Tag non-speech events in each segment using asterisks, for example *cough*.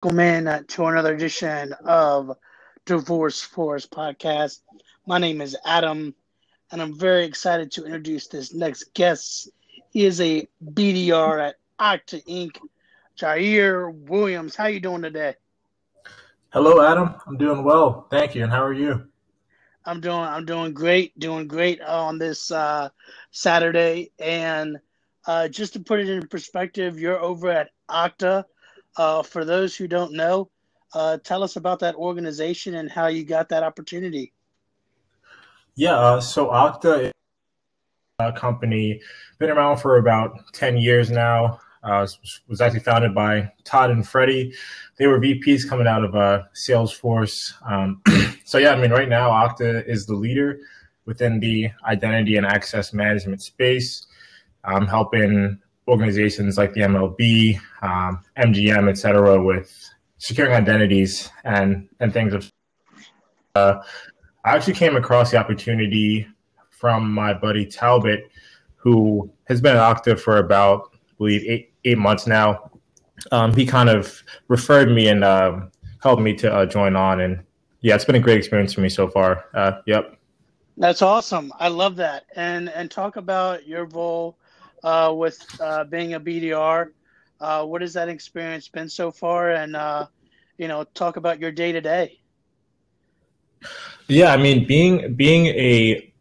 Welcome in to another edition of Divorce Force Podcast. My name is Adam, and I'm very excited to introduce this next guest. He is a BDR at Okta Inc. Jair Williams. How you doing today? Hello, Adam. I'm doing well, thank you. And how are you? I'm doing. I'm doing great. Doing great on this uh, Saturday. And uh, just to put it in perspective, you're over at Okta uh, for those who don't know, uh, tell us about that organization and how you got that opportunity. Yeah, uh, so Okta is a company been around for about 10 years now. Uh, was actually founded by Todd and Freddie. They were VPs coming out of uh, Salesforce. Um, *clears throat* so yeah, I mean, right now Okta is the leader within the identity and access management space. I'm helping organizations like the MLB, um, MGM, et cetera, with securing identities and, and things. Of, uh, I actually came across the opportunity from my buddy Talbot, who has been at for about, I believe, eight, eight months now. Um, he kind of referred me and um, helped me to uh, join on. And yeah, it's been a great experience for me so far. Uh, yep. That's awesome. I love that. And and talk about your role uh, with uh, being a BDR. Uh, what has that experience been so far? And uh, you know, talk about your day to day. Yeah, I mean, being being a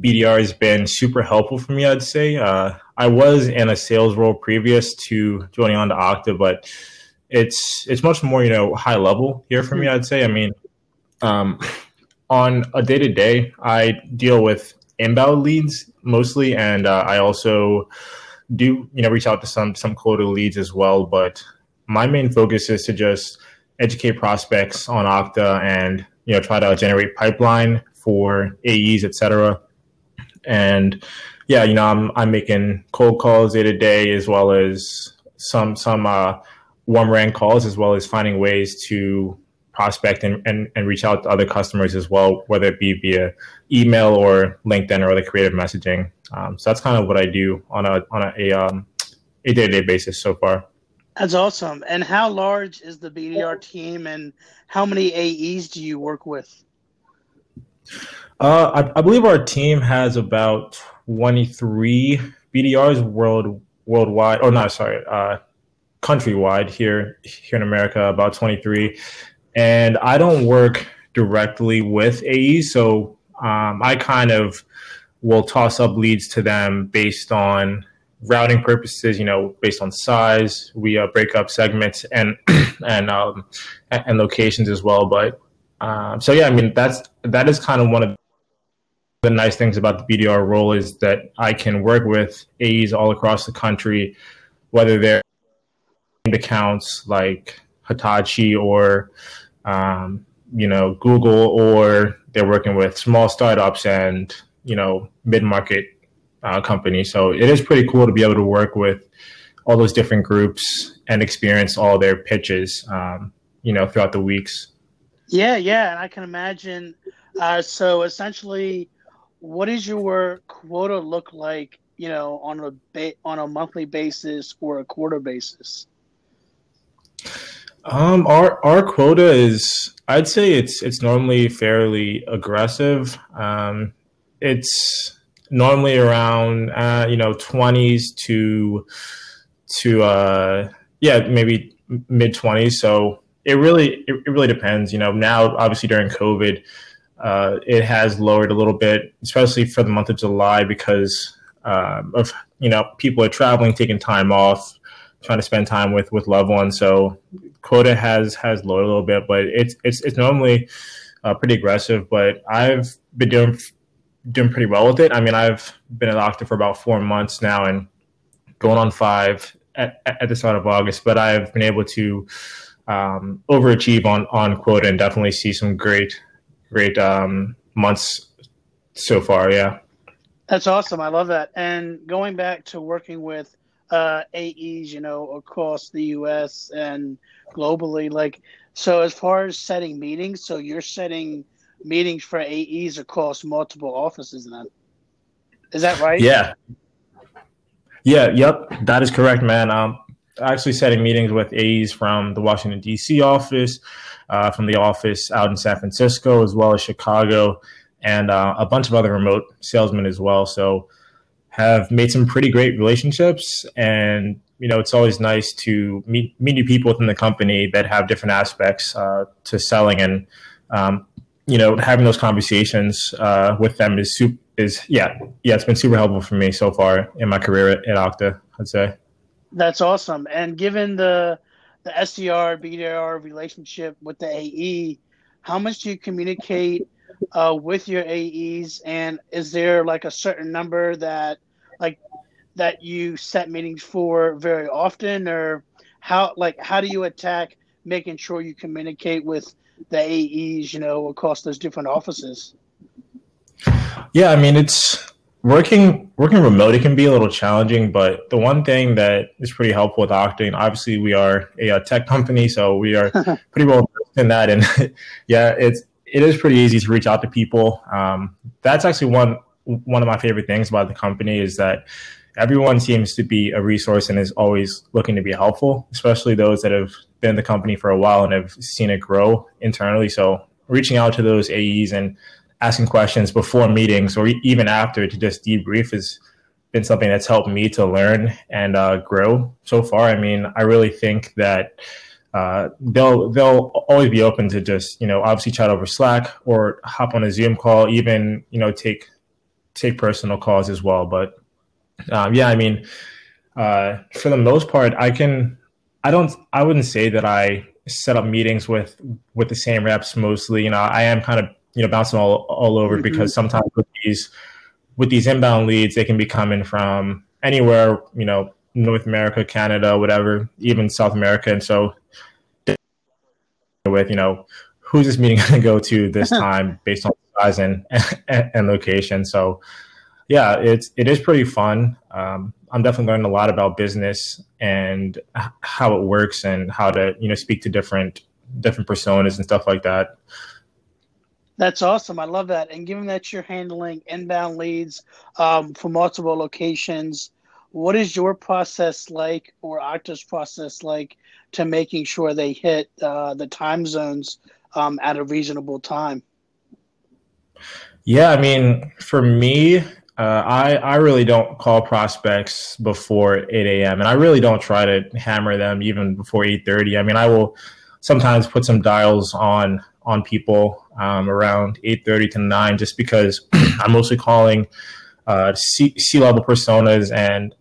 BDR has been super helpful for me. I'd say uh, I was in a sales role previous to joining on to Okta, but it's it's much more you know high level here for me. Mm-hmm. I'd say. I mean, um, on a day to day, I deal with inbound leads mostly, and uh, I also do you know reach out to some some quota leads as well. But my main focus is to just educate prospects on Okta and you know try to generate pipeline for AEs, etc. And yeah, you know I'm I'm making cold calls day to day as well as some some uh, warm ran calls as well as finding ways to prospect and, and, and reach out to other customers as well, whether it be via email or LinkedIn or other creative messaging. Um, so that's kind of what I do on a on a a, um, a day-to-day basis so far. That's awesome. And how large is the BDR team, and how many AEs do you work with? Uh, I, I, believe our team has about 23 BDRs world worldwide. Oh, no, sorry, uh, countrywide here here in America. About 23, and I don't work directly with AEs, so um, I kind of will toss up leads to them based on routing purposes. You know, based on size, we uh, break up segments and *clears throat* and um, and locations as well. But um, so yeah, I mean that's that is kind of one of the nice things about the BDR role is that I can work with AEs all across the country, whether they're accounts like Hitachi or um, you know, Google, or they're working with small startups and you know mid market uh, companies. So it is pretty cool to be able to work with all those different groups and experience all their pitches, um, you know, throughout the weeks. Yeah, yeah, and I can imagine. Uh, so essentially, what does your quota look like? You know, on a ba- on a monthly basis or a quarter basis? Um, our our quota is, I'd say it's it's normally fairly aggressive. Um, it's normally around uh, you know twenties to to uh, yeah maybe mid twenties. So it really it, it, really depends. You know, now obviously during COVID, uh, it has lowered a little bit, especially for the month of July because uh, of you know people are traveling, taking time off trying to spend time with with loved ones. So quota has has lowered a little bit, but it's it's it's normally uh, pretty aggressive. But I've been doing doing pretty well with it. I mean, I've been at Okta for about four months now, and going on five at, at the start of August. But I've been able to um, overachieve on on quota and definitely see some great great um, months so far. Yeah. That's awesome. I love that. And going back to working with uh, AEs, you know, across the U.S. and globally. Like, so as far as setting meetings, so you're setting meetings for AEs across multiple offices, then is that right? Yeah. Yeah. Yep. That is correct, man. Um, actually setting meetings with AEs from the Washington D.C. office, uh, from the office out in San Francisco, as well as Chicago, and uh, a bunch of other remote salesmen as well. So have made some pretty great relationships. And you know it's always nice to meet meet new people within the company that have different aspects uh, to selling. And um, you know having those conversations uh, with them is super, is yeah yeah it's been super helpful for me so far in my career at, at Okta I'd say. That's awesome. And given the the SDR BDR relationship with the AE how much do you communicate uh, with your AEs and is there like a certain number that that you set meetings for very often or how like how do you attack making sure you communicate with the AEs, you know, across those different offices? Yeah, I mean it's working working remote it can be a little challenging, but the one thing that is pretty helpful with Octane, obviously we are a, a tech company, so we are *laughs* pretty well in that and *laughs* yeah, it's it is pretty easy to reach out to people. Um, that's actually one one of my favorite things about the company is that everyone seems to be a resource and is always looking to be helpful, especially those that have been in the company for a while and have seen it grow internally. So reaching out to those AEs and asking questions before meetings or even after to just debrief has been something that's helped me to learn and uh, grow so far. I mean, I really think that uh, they'll they'll always be open to just you know obviously chat over Slack or hop on a Zoom call, even you know take take personal calls as well. But um, yeah, I mean, uh, for the most part, I can. I don't. I wouldn't say that I set up meetings with with the same reps mostly. You know, I am kind of you know bouncing all all over mm-hmm. because sometimes with these with these inbound leads, they can be coming from anywhere. You know, North America, Canada, whatever, even South America, and so with you know who's this meeting *laughs* going to go to this time based on size and, *laughs* and location. So yeah, it's it is pretty fun. Um, I'm definitely learning a lot about business and how it works and how to you know speak to different different personas and stuff like that. That's awesome. I love that. And given that you're handling inbound leads um, for multiple locations, what is your process like, or Okta's process like, to making sure they hit uh, the time zones um, at a reasonable time? Yeah, I mean, for me, uh, I I really don't call prospects before 8 a.m. and I really don't try to hammer them even before 8:30. I mean, I will sometimes put some dials on on people um, around 8:30 to 9, just because *clears throat* I'm mostly calling uh, C level personas and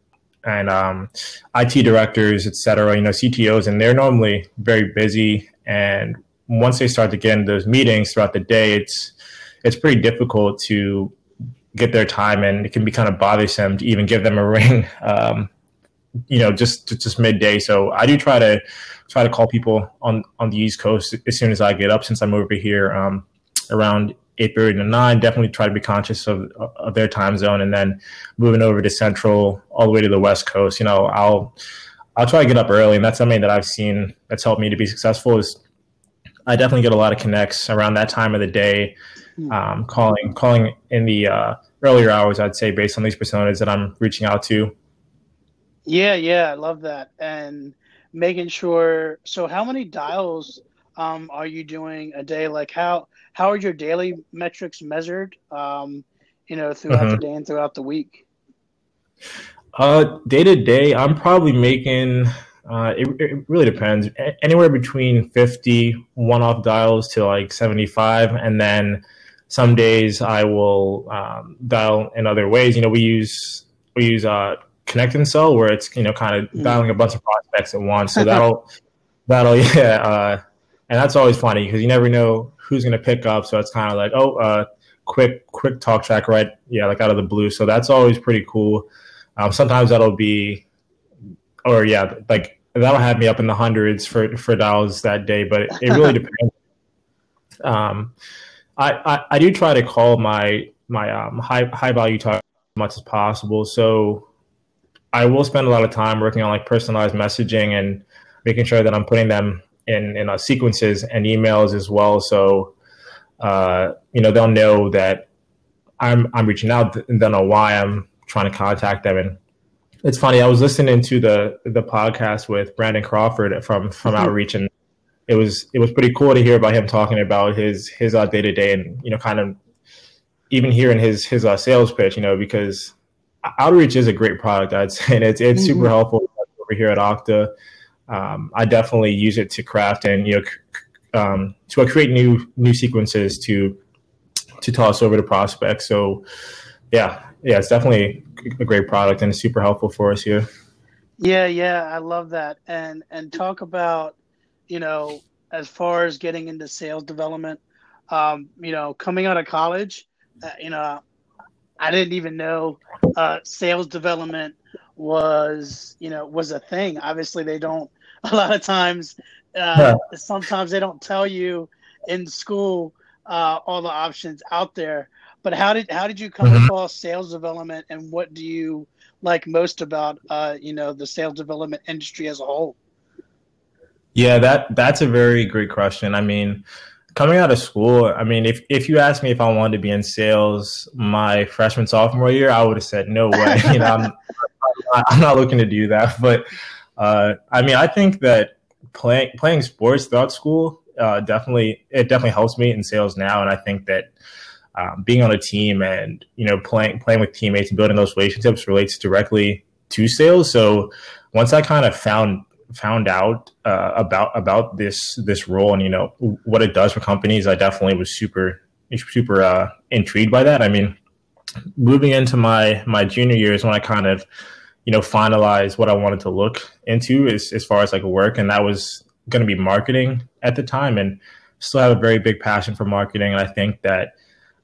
and um, IT directors, et cetera, you know, CTOs, and they're normally very busy. And once they start to get in those meetings throughout the day, it's it's pretty difficult to get their time, and it can be kind of bothersome to even give them a *laughs* ring. Um, you know, just just midday. So I do try to try to call people on on the East Coast as soon as I get up. Since I'm over here um, around eight thirty to nine, definitely try to be conscious of of their time zone, and then moving over to Central all the way to the West Coast. You know, I'll I'll try to get up early, and that's something that I've seen that's helped me to be successful. Is I definitely get a lot of connects around that time of the day. Um, calling calling in the uh, earlier hours. I'd say based on these personas that I'm reaching out to. Yeah, yeah, I love that, and making sure. So, how many dials um, are you doing a day? Like how how are your daily metrics measured? Um, you know, throughout mm-hmm. the day and throughout the week. Uh, day to day, I'm probably making. Uh, it, it, really depends. A- anywhere between 50 one-off dials to like 75, and then some days I will um, dial in other ways. You know, we use we use uh, ConnectAndSell where it's you know kind of mm. dialing a bunch of prospects at once. So *laughs* that'll that'll *laughs* yeah, uh, and that's always funny because you never know who's going to pick up. So it's kind of like oh, uh, quick quick talk track right, yeah, like out of the blue. So that's always pretty cool. Um, sometimes that'll be, or yeah, like that'll have me up in the hundreds for for dials that day. But it, it really *laughs* depends. Um, I, I, I do try to call my my um, high high value target as much as possible. So I will spend a lot of time working on like personalized messaging and making sure that I'm putting them in in uh, sequences and emails as well. So uh, you know they'll know that I'm I'm reaching out and they'll know why I'm trying to contact them and it's funny. I was listening to the the podcast with Brandon Crawford from from mm-hmm. Outreach, and it was it was pretty cool to hear about him talking about his his day to day, and you know, kind of even hearing his his uh, sales pitch. You know, because Outreach is a great product. I'd say and it's it's mm-hmm. super helpful over here at Okta. Um, I definitely use it to craft and you know um, to create new new sequences to to toss over to prospects. So yeah, yeah, it's definitely a great product and it's super helpful for us here. Yeah, yeah, I love that. And and talk about, you know, as far as getting into sales development, um, you know, coming out of college, uh, you know, I didn't even know uh, sales development was, you know, was a thing. Obviously, they don't. *laughs* A lot of times, uh, yeah. sometimes they don't tell you in school uh, all the options out there. But how did how did you come mm-hmm. across sales development, and what do you like most about uh, you know the sales development industry as a whole? Yeah, that that's a very great question. I mean, coming out of school, I mean, if if you asked me if I wanted to be in sales my freshman sophomore year, I would have said no way. *laughs* you know, I'm, I'm not looking to do that. *laughs* But uh, I mean, I think that playing playing sports throughout school uh, definitely it definitely helps me in sales now, and I think that um, being on a team and you know playing playing with teammates and building those relationships relates directly to sales. So once I kind of found found out uh, about about this this role and you know what it does for companies, I definitely was super super uh, intrigued by that. I mean, moving into my my junior years when I kind of you know finalized what I wanted to look into as as far as like work, and that was going to be marketing at the time, and still have a very big passion for marketing, and I think that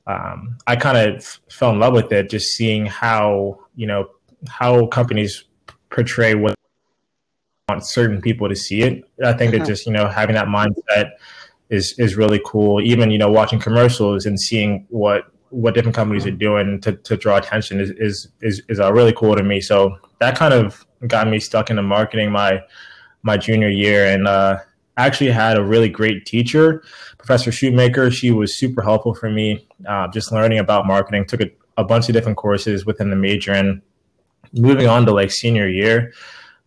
um, I kind of fell in love with it, just seeing how you know how companies portray what want certain people to see it. I think that uh-huh. just you know having that mindset is is really cool. Even you know watching commercials and seeing what what different companies are doing to, to draw attention is is is, is uh, really cool to me. So that kind of got me stuck into marketing my my junior year, and uh, actually had a really great teacher, Professor Shoemaker. She was super helpful for me, uh, just learning about marketing. Took a, a, bunch of different courses within the major, and moving on to like senior year,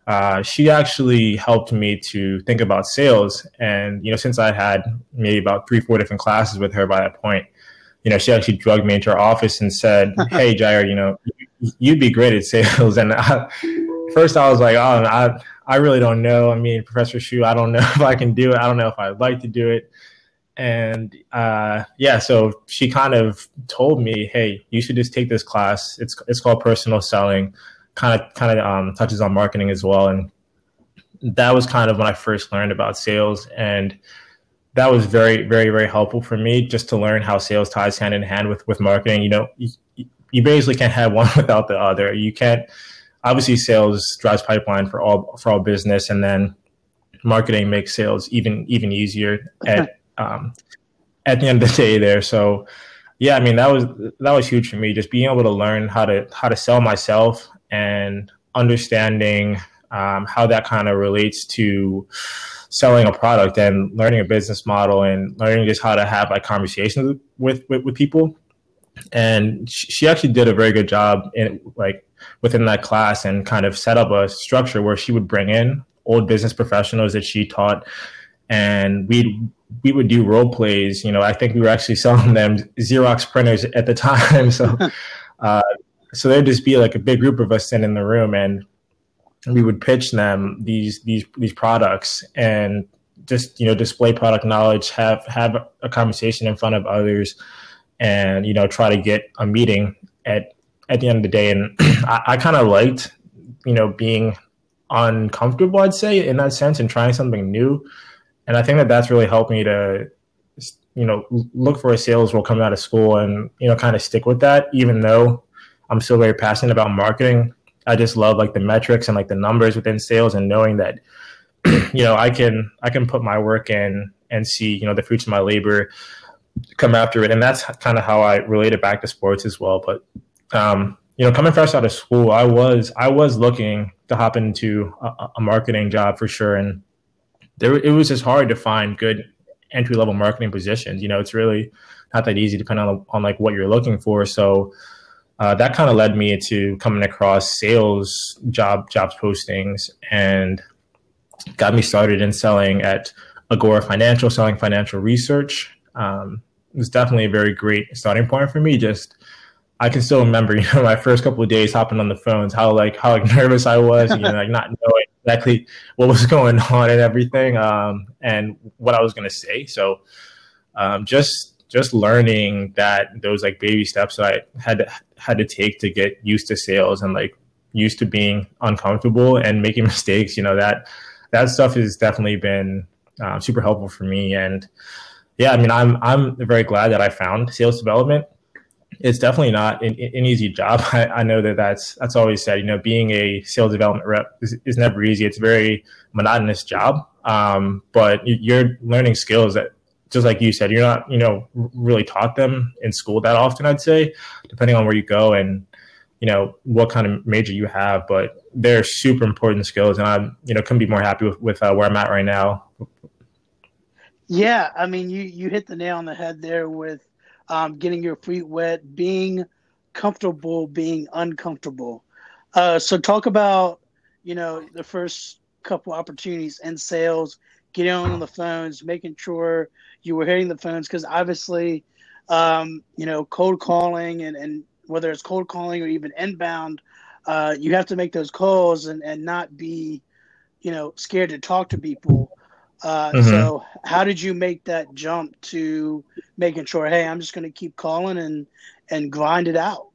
uh, she actually helped me to think about sales. And you know, since I had maybe about three, four different classes with her by that point, you know, she actually drugged me into her office and said, *laughs* "Hey, Jair, you know, you'd be great at sales." *laughs* And I, first, I was like, "Oh, I." I really don't know. I mean, Professor Shu, I don't *laughs* know if I can do it. I don't know if I'd like to do it. And uh, yeah, so she kind of told me, "Hey, you should just take this class. It's it's called personal selling. Kind of kind of um, touches on marketing as well." And that was kind of when I first learned about sales, and that was very very very helpful for me just to learn how sales ties hand in hand with with marketing. You know, you, you basically can't have *laughs* one without the other. You can't obviously sales drives pipeline for all for all business, and then marketing makes sales even even easier at um, at the end of the day there. So yeah, I mean that was that was huge for me. Just being able to learn how to how to sell myself and understanding um, how that kind of relates to selling a product and learning a business model and learning just how to have like conversations with with, with people. And she actually did a very good job in like within that class and kind of set up a structure where she would bring in old business professionals that she taught and we we would do role plays you know i think we were actually *laughs* selling them xerox printers at the time so *laughs* uh, so there'd just be like a big group of us sitting in the room and we would pitch them these these these products and just you know display product knowledge have have a conversation in front of others and you know try to get a meeting at at the end of the day. And *clears throat* I, I kind of liked, you know, being uncomfortable, I'd say, in that sense, and trying something new. And I think that that's really helped me to, you know, look for a sales role coming out of school and, you know, kind of stick with that, even though I'm still very passionate about marketing. I just love like the metrics and like the numbers within sales and knowing that, *clears throat* you know, I can, I can put my work in and see, you know, the fruits of my labor come after it. And that's kind of how I related back to sports as well. But um, you know, coming fresh out of school, I was I was looking to hop into a, a marketing job for sure, and there it was just hard to find good entry level marketing positions. You know, it's really not that easy depending on on like what you're looking for. So, uh, that kind of led me to coming across sales job jobs postings and got me started in selling at Agora Financial, selling financial research. Um, it was definitely a very great starting point for me. Just I can still remember, *laughs* you know, my first couple of days hopping on the phones, how like how like *laughs* nervous I was, you know, like not knowing exactly what was *laughs* going on and everything, um, and what I was going to say. So, um, just just learning that those like baby steps that I had to, had to take to get used to sales and like used to being uncomfortable and making *laughs* mistakes, you know, that that stuff has definitely been uh, super helpful for me. And yeah, I mean, I'm I'm very glad that I found sales development it's definitely not an, an easy job. *laughs* I, I, know that that's that's always said. You know, being a sales development rep is, is never easy. It's a very monotonous job, um, but you're learning skills that, just like you said, you're not you know really taught them in school that often. I'd say, depending on where you go and you know what kind of major you have, but they're super important skills, and I'm you know couldn't be more happy with, with uh, where I'm at right now. Yeah, I mean, you you hit the nail on the head there with um, getting your feet wet, being comfortable, being uncomfortable. Uh, so talk about you know the first couple opportunities in sales, getting on the phones, making sure you were hitting the phones because obviously, um, you know, cold calling and, and whether it's cold calling or even inbound, uh, you have to make those calls and, and not be, you know, scared to talk to people. Uh, mm-hmm. So, how did you make that jump to making sure, hey, I'm just going to keep calling and and grind it out?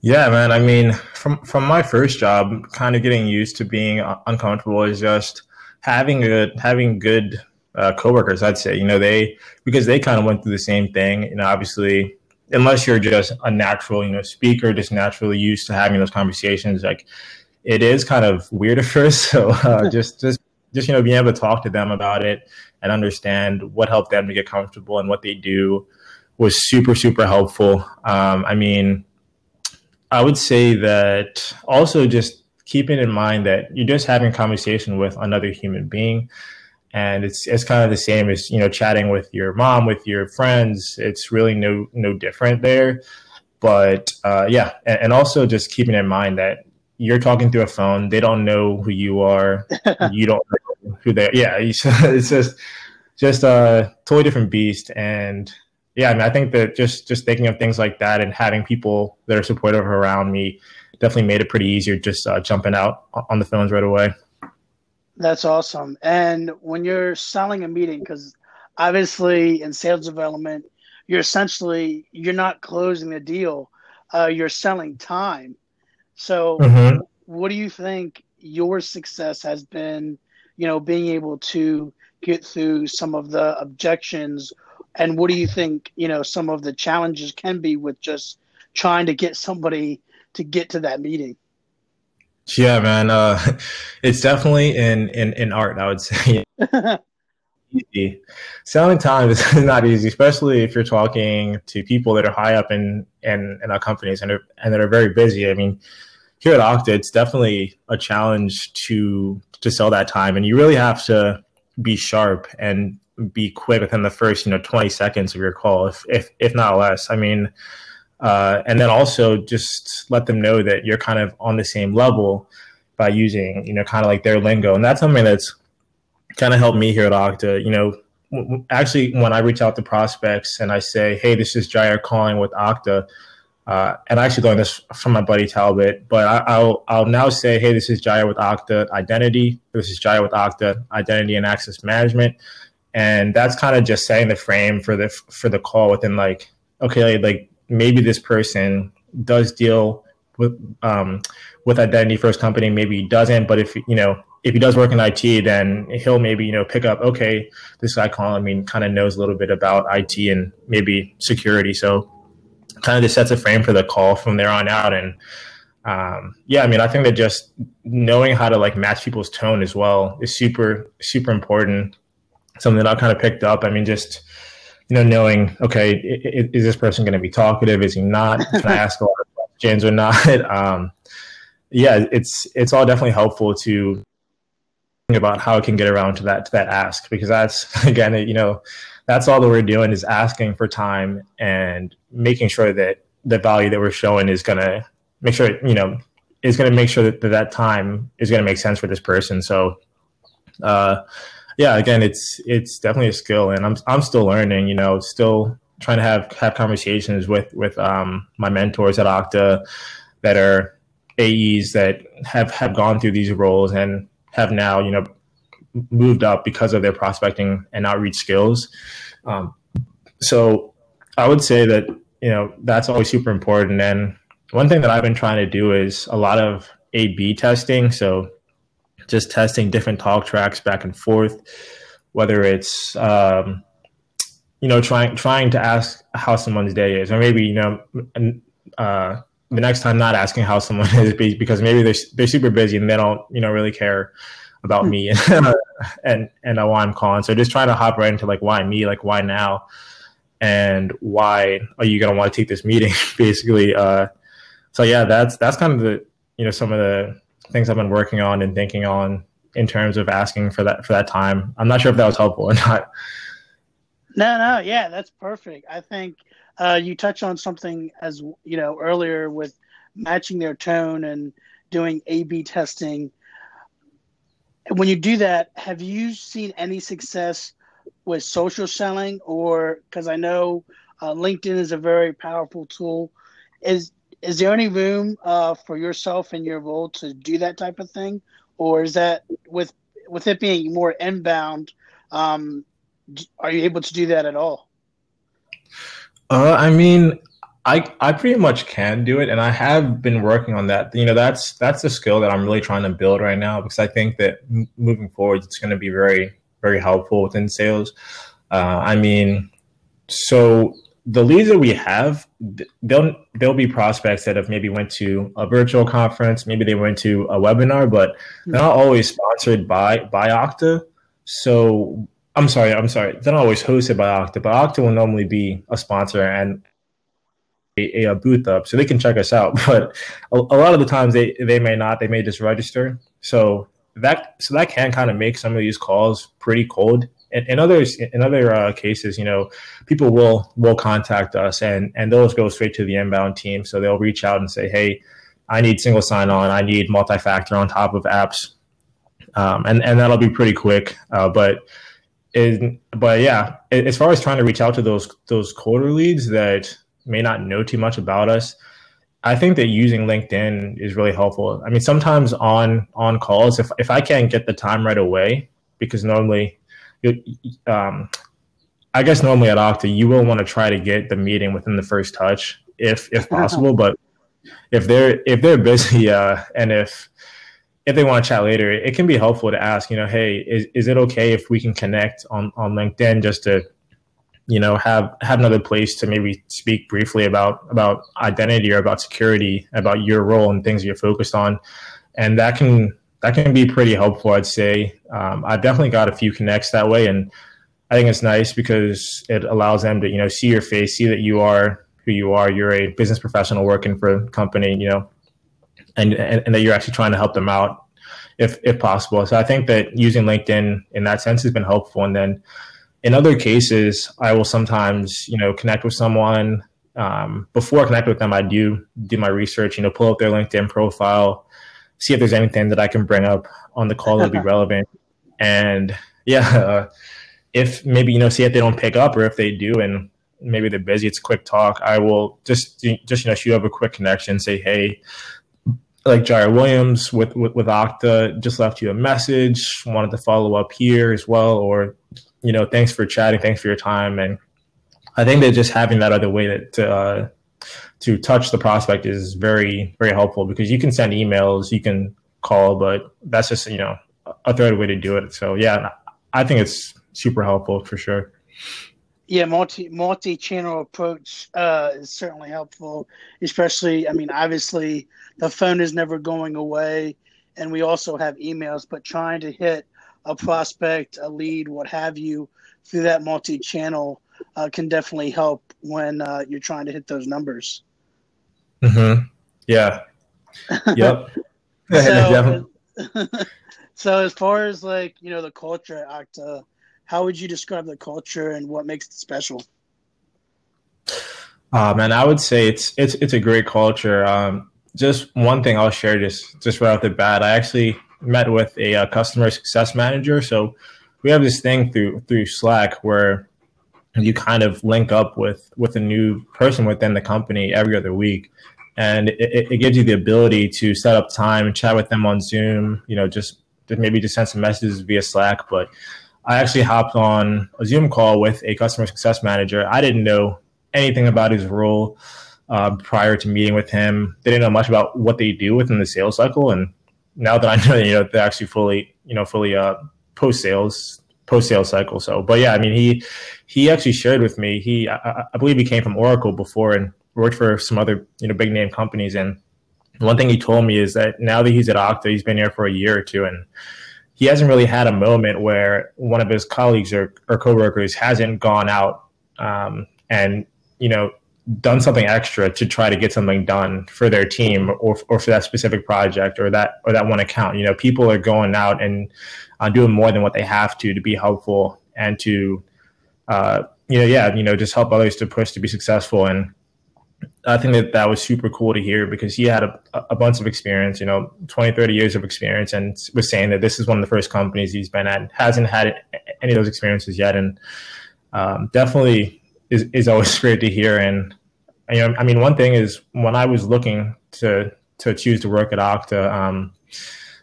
Yeah, man. I mean, from from my first job, kind of getting used to being uncomfortable is just having good having good uh, coworkers. I'd say, you know, they because they kind of went through the same thing. You know, obviously, unless you're just a natural, you know, speaker, just naturally used to having those conversations, like it is kind of weird at *laughs* first. So uh, just just just you know being able to talk to them about it and understand what helped them to get comfortable and what they do was super super helpful um, i mean i would say that also just keeping in mind that you're just having conversation with another human being and it's it's kind of the same as you know chatting with your mom with your friends it's really no no different there but uh, yeah and, and also just keeping in mind that you're talking through a phone. They don't know who you are. *laughs* you don't know who they. Are. Yeah, *laughs* it's just just a totally different beast. And yeah, I mean, I think that just just thinking of things like that and having people that are supportive around me definitely made it pretty easier just uh, jumping out on the phones right away. That's awesome. And when you're selling a meeting, because obviously in sales development, you're essentially you're not closing the deal. Uh, you're selling time so, mm-hmm. what do you think your success has been? You know, being able to get through some of the objections, and what do you think? You know, some of the challenges can be with just trying to get somebody to get to that meeting. Yeah, man. Uh, *laughs* it's definitely in, in, in art, I would say. *laughs* easy. Selling time is *laughs* not easy, especially if you're talking to people that are high up in, in, in our companies and, are, and that are very busy. I mean, here at Okta, it's definitely a challenge to to sell that time, and you really have to be sharp and be quick within the first you know 20 seconds of your call, if if if not less. I mean, uh, and then also just let them know that you're kind of on the same level by using you know kind of like their lingo, and that's something that's kind of helped me here at Okta. You know, actually when I reach out to prospects and I say, "Hey, this is Jair calling with Okta," Uh, and I actually learned this from my buddy Talbot, but I, will I'll now say, hey, this is Jair with Okta Identity. This is Jair with Okta Identity and Access Management, and that's kind of just setting the frame for the for the call within like, okay, like maybe this person does deal with um, with identity first company, maybe he doesn't, but if you know if he does work in IT, then he'll maybe you know pick up, okay, this guy calling me kind of knows a little bit about IT and maybe security, so kind of just sets a frame for the call from there on out. And um, yeah, I mean, I think that just knowing how to like match people's tone as well is super, super important. Something that I've kind of picked up. I mean, just you know, knowing okay, is, is this person going to be talkative? Is he not? *laughs* Can I ask a lot of questions or not? *laughs* Um, yeah, it's it's all definitely helpful to think about how it can get around to that to that ask because that's *laughs* again, you know, that's all that we're doing is asking for time and making sure that the value that we're showing is going to make sure you know is going to make sure that that time is going to make sense for this person. So, uh, yeah, again, it's it's definitely a skill, and I'm I'm still learning. You know, still trying to have have conversations with with um, my mentors at Okta that are AEs that have have gone through these roles and have now you know moved up because of their prospecting and outreach skills. Um, so I would say that you know that's always super important. And one thing that I've been trying to do is a lot of A/B testing. So just testing different talk tracks back and forth, whether it's um, you know trying trying to ask how someone's day is, or maybe you know. Uh, the next time, not asking how someone *laughs* is because maybe they're they're super busy and they don't you know really care about me and *laughs* and and why I'm calling. So just trying to hop right into like why me, like why now, and why are you gonna want to take this meeting, *laughs* basically. Uh, so yeah, that's that's kind of the you know some of the things I've been working on and thinking on in terms of asking for that for that time. I'm not sure if that was helpful or *laughs* not. No, no, yeah, that's perfect. I think uh, you touched on something as you know earlier with matching their tone and doing A/B testing when you do that, have you seen any success with social selling, or because I know uh, LinkedIn is a very powerful tool, is is there any room uh, for yourself and your role to do that type of thing, or is that with with it being more inbound? Um, are you able to do that at all? Uh, I mean, I I pretty much can do it, and I have been working on that. You know, that's that's a skill that I'm really trying to build right now because I think that m- moving forward, it's going to be very very helpful within sales. Uh, I mean, so the leads that we have, they'll they'll be prospects that have maybe went to a virtual conference, maybe they went to a webinar, but they're not always sponsored by by Okta. So I'm sorry, I'm sorry, they're not always hosted by Okta, but Okta will normally be a sponsor, and a, a, booth up so they can check us out. *laughs* But a, a, lot of the times they, they may not, they may just register. So that so that can kind of make some of these calls pretty cold. In, in others, in other uh, cases, you know, people will will contact us and and those go straight to the inbound team. So they'll reach out and say, hey, I need single sign on, I need multi factor on top of apps, um, and and that'll be pretty quick. Uh, but it, but yeah, as far as trying to reach out to those those colder leads that may not know too much about us, I think that using LinkedIn is really helpful. I mean, sometimes on on calls, if if I can't get the time right away, because normally, um, I guess normally at Okta, you will want to try to get the meeting within the first touch, if if *laughs* possible. But if they're if they're busy *laughs* uh, and if if they want to chat later, it can be helpful to ask, you know, hey, is, is it okay if we can connect on, on LinkedIn just to you know have have another place to maybe speak briefly about about identity or about security about your role and things you're focused on and that can that can be pretty helpful i'd say. Um, i've definitely got a few connects that way and i think it's nice because it allows them to you know see your face see that you are who you are. You're a business professional working for a company you know and, and, and that you're actually trying to help them out if if possible. So i think that using linkedin in that sense has been helpful. And then in other cases, I will sometimes, you know, connect with someone. Um, before I connect with them, I do do my research, you know, pull up their LinkedIn profile, see if there's anything that I can bring up on the call that'll be *laughs* relevant. And yeah, uh, if maybe, you know, see if they don't pick up or if they do and maybe they're busy, it's quick talk. I will just, just, you know, shoot up a quick connection, say, Hey, like Jair Williams with, with, with Okta just left you a message, wanted to follow up here as well, or you know, thanks for chatting, thanks for your time, and I think that just having that other way to to, uh, to touch the prospect is very very helpful because you can send emails, you can call, but that's just you know a third way to do it. So yeah, I think it's super helpful for sure. Yeah, multi multi channel approach uh, is certainly helpful, especially. I mean, obviously the phone is never going away, and we also have emails, but trying to hit a prospect, a lead, what have you, through that multi channel uh, can definitely help when uh, you're trying to hit those numbers. Mm-hmm. Yeah. *laughs* Yep. so, *laughs* so, as far as like, you know, the culture at how would you describe the culture and what makes it special? Um, and I would say it's it's it's a great culture. Um, just one thing I'll share just just right off the bat. I actually met with a, a, uh, customer success manager. So we have this thing through through Slack where you kind of link up with with a new person within the company every other week, and it, it gives you the ability to set up time and chat with them on Zoom. You know, just maybe just send some messages via Slack, but I actually hopped on a Zoom call with a customer success manager. I didn't know anything about his role uh, prior to meeting with him. They didn't know much about what they do within the sales cycle, and now that I know, *laughs* you know, they're actually fully, you know, fully uh, post sales, post sales cycle. So, but yeah, I mean, he he actually shared with me. He, I, I believe, he came from Oracle before and worked for some other, you know, big name companies. And one thing he told me is that now that he's at Okta, he's been here for a year or two, and he hasn't really had a moment where one of his colleagues or, or coworkers hasn't gone out um, and you know done something extra to try to get something done for their team or, or for that specific project or that or that one account you know people are going out and uh, doing more than what they have to to be helpful and to uh, you know yeah you know just help others to push to be successful and I think that that was super cool to hear because he had a, a bunch of experience, you know, 20, 30 years of experience and was saying that this is one of the first companies he's been at, hasn't had any of those experiences yet. And um, definitely is, is always *laughs* great to hear. And, you know, I mean, one thing is when I was looking to, to choose to work at Okta, um,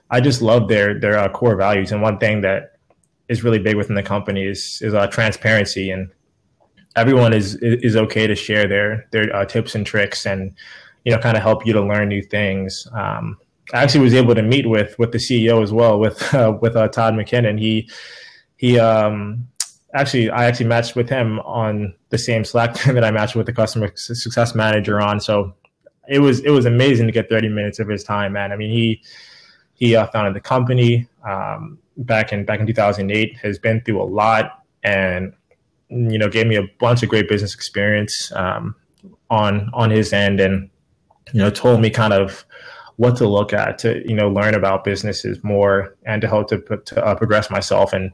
I just love their, their uh, core values. And one thing that is really big within the company is, is uh, transparency and, everyone is is okay to share their their uh, tips and tricks and you know kind of help you to learn new things. Um, I actually was able to meet with with the CEO as well with *laughs* uh, with uh, Todd McKinnon. He he um, actually I actually matched with him on the same Slack *laughs* that I matched with the customer success manager on. So it was it was amazing to get 30 minutes of his time, man. I mean he he uh, founded the company um, back in back in 2008. Has been through a lot and you know, gave me a bunch of great business experience um, on on his end, and you know, told me kind of what to look at to you know learn about businesses more and to help to, to uh, progress myself. And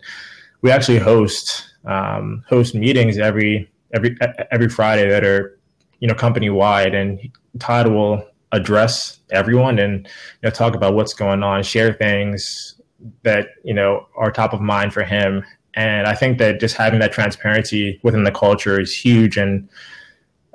we actually host um, host meetings every every every Friday that are you know company wide, and Todd will address everyone and you know talk about what's going on, share things that you know are top of mind for him and I think that just having that transparency within the culture is huge. And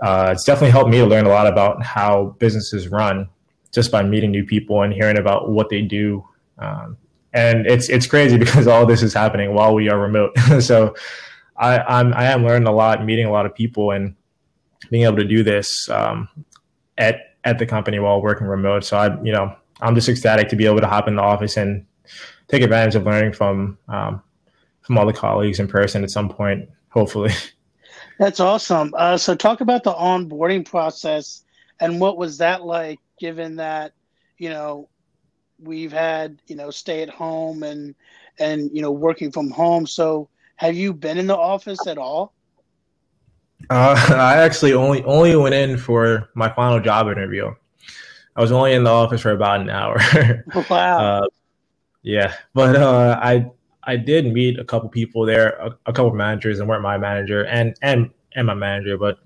uh, it's definitely helped me to learn a lot about how businesses run just by meeting new people and hearing about what they do. Um, and it's it's crazy *laughs* because all this is happening while we are remote. *laughs* so I, I'm I am learning a lot, meeting a lot of people, and being able to do this um, at at the company while working remote. So I you know I'm just ecstatic to be able to hop in the office and take advantage of learning from um, from all the colleagues in person at some point, hopefully. *laughs* That's awesome. Uh, so, talk about the onboarding process and what was that like, given that you know we've had you know stay at home and and you know working from home. So, have you been in the office at all? Uh, *laughs* I actually only only went in for my final job interview. I was only in the office for about an hour. *laughs* wow. Uh, yeah, but uh, I I did meet a couple people there, a, a couple managers, and weren't my manager and and and my manager, but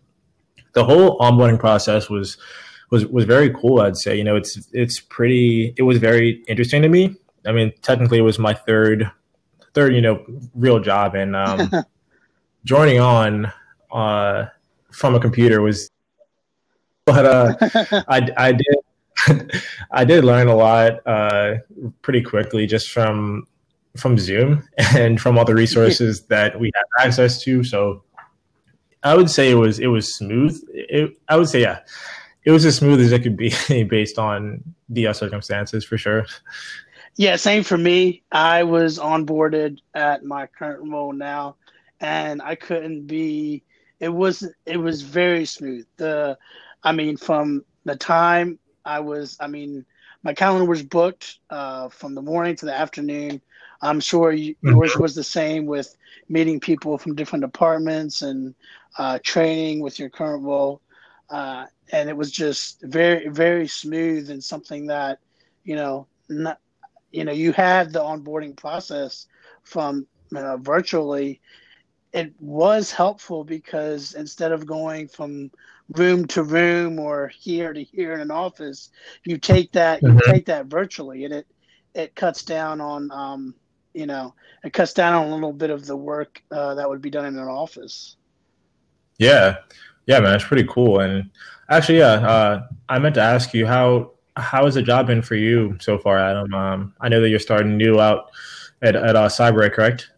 the whole onboarding process was was was very cool. I'd say, you know, it's it's pretty. It was very interesting to me. I mean, technically, it was my third third, you know, real job, and um, *laughs* joining on uh, from a computer was. But uh, *laughs* I I did *laughs* I did learn a lot uh, pretty quickly just from from Zoom *laughs* and from all the *laughs* resources that we have access to. So I would say it was it was smooth. It, I would say yeah, it was as smooth as it could be *laughs* based on the uh, circumstances for sure. Yeah, same for me. I was onboarded at my current role now, and I couldn't be. It was it was very smooth. The, I mean, from the time I was, I mean, my calendar was booked uh, from the morning to the afternoon I'm sure mm-hmm. yours was the same with meeting people from different departments and uh, training with your current role. Uh, and it was just very, very smooth and something that, you know, not, you know, you had the onboarding process from uh, virtually it was helpful because instead of going from room to room or here to here in an office, you take that you mm-hmm. take that virtually, and it it cuts down on um, you know it cuts down on a little bit of the work uh, that would be done in an office. Yeah, yeah, man, it's pretty cool. And actually, yeah, uh, I meant to ask you how how has the job been for you so far, Adam? Um, I know that you're starting new out at at uh, Cyber, correct?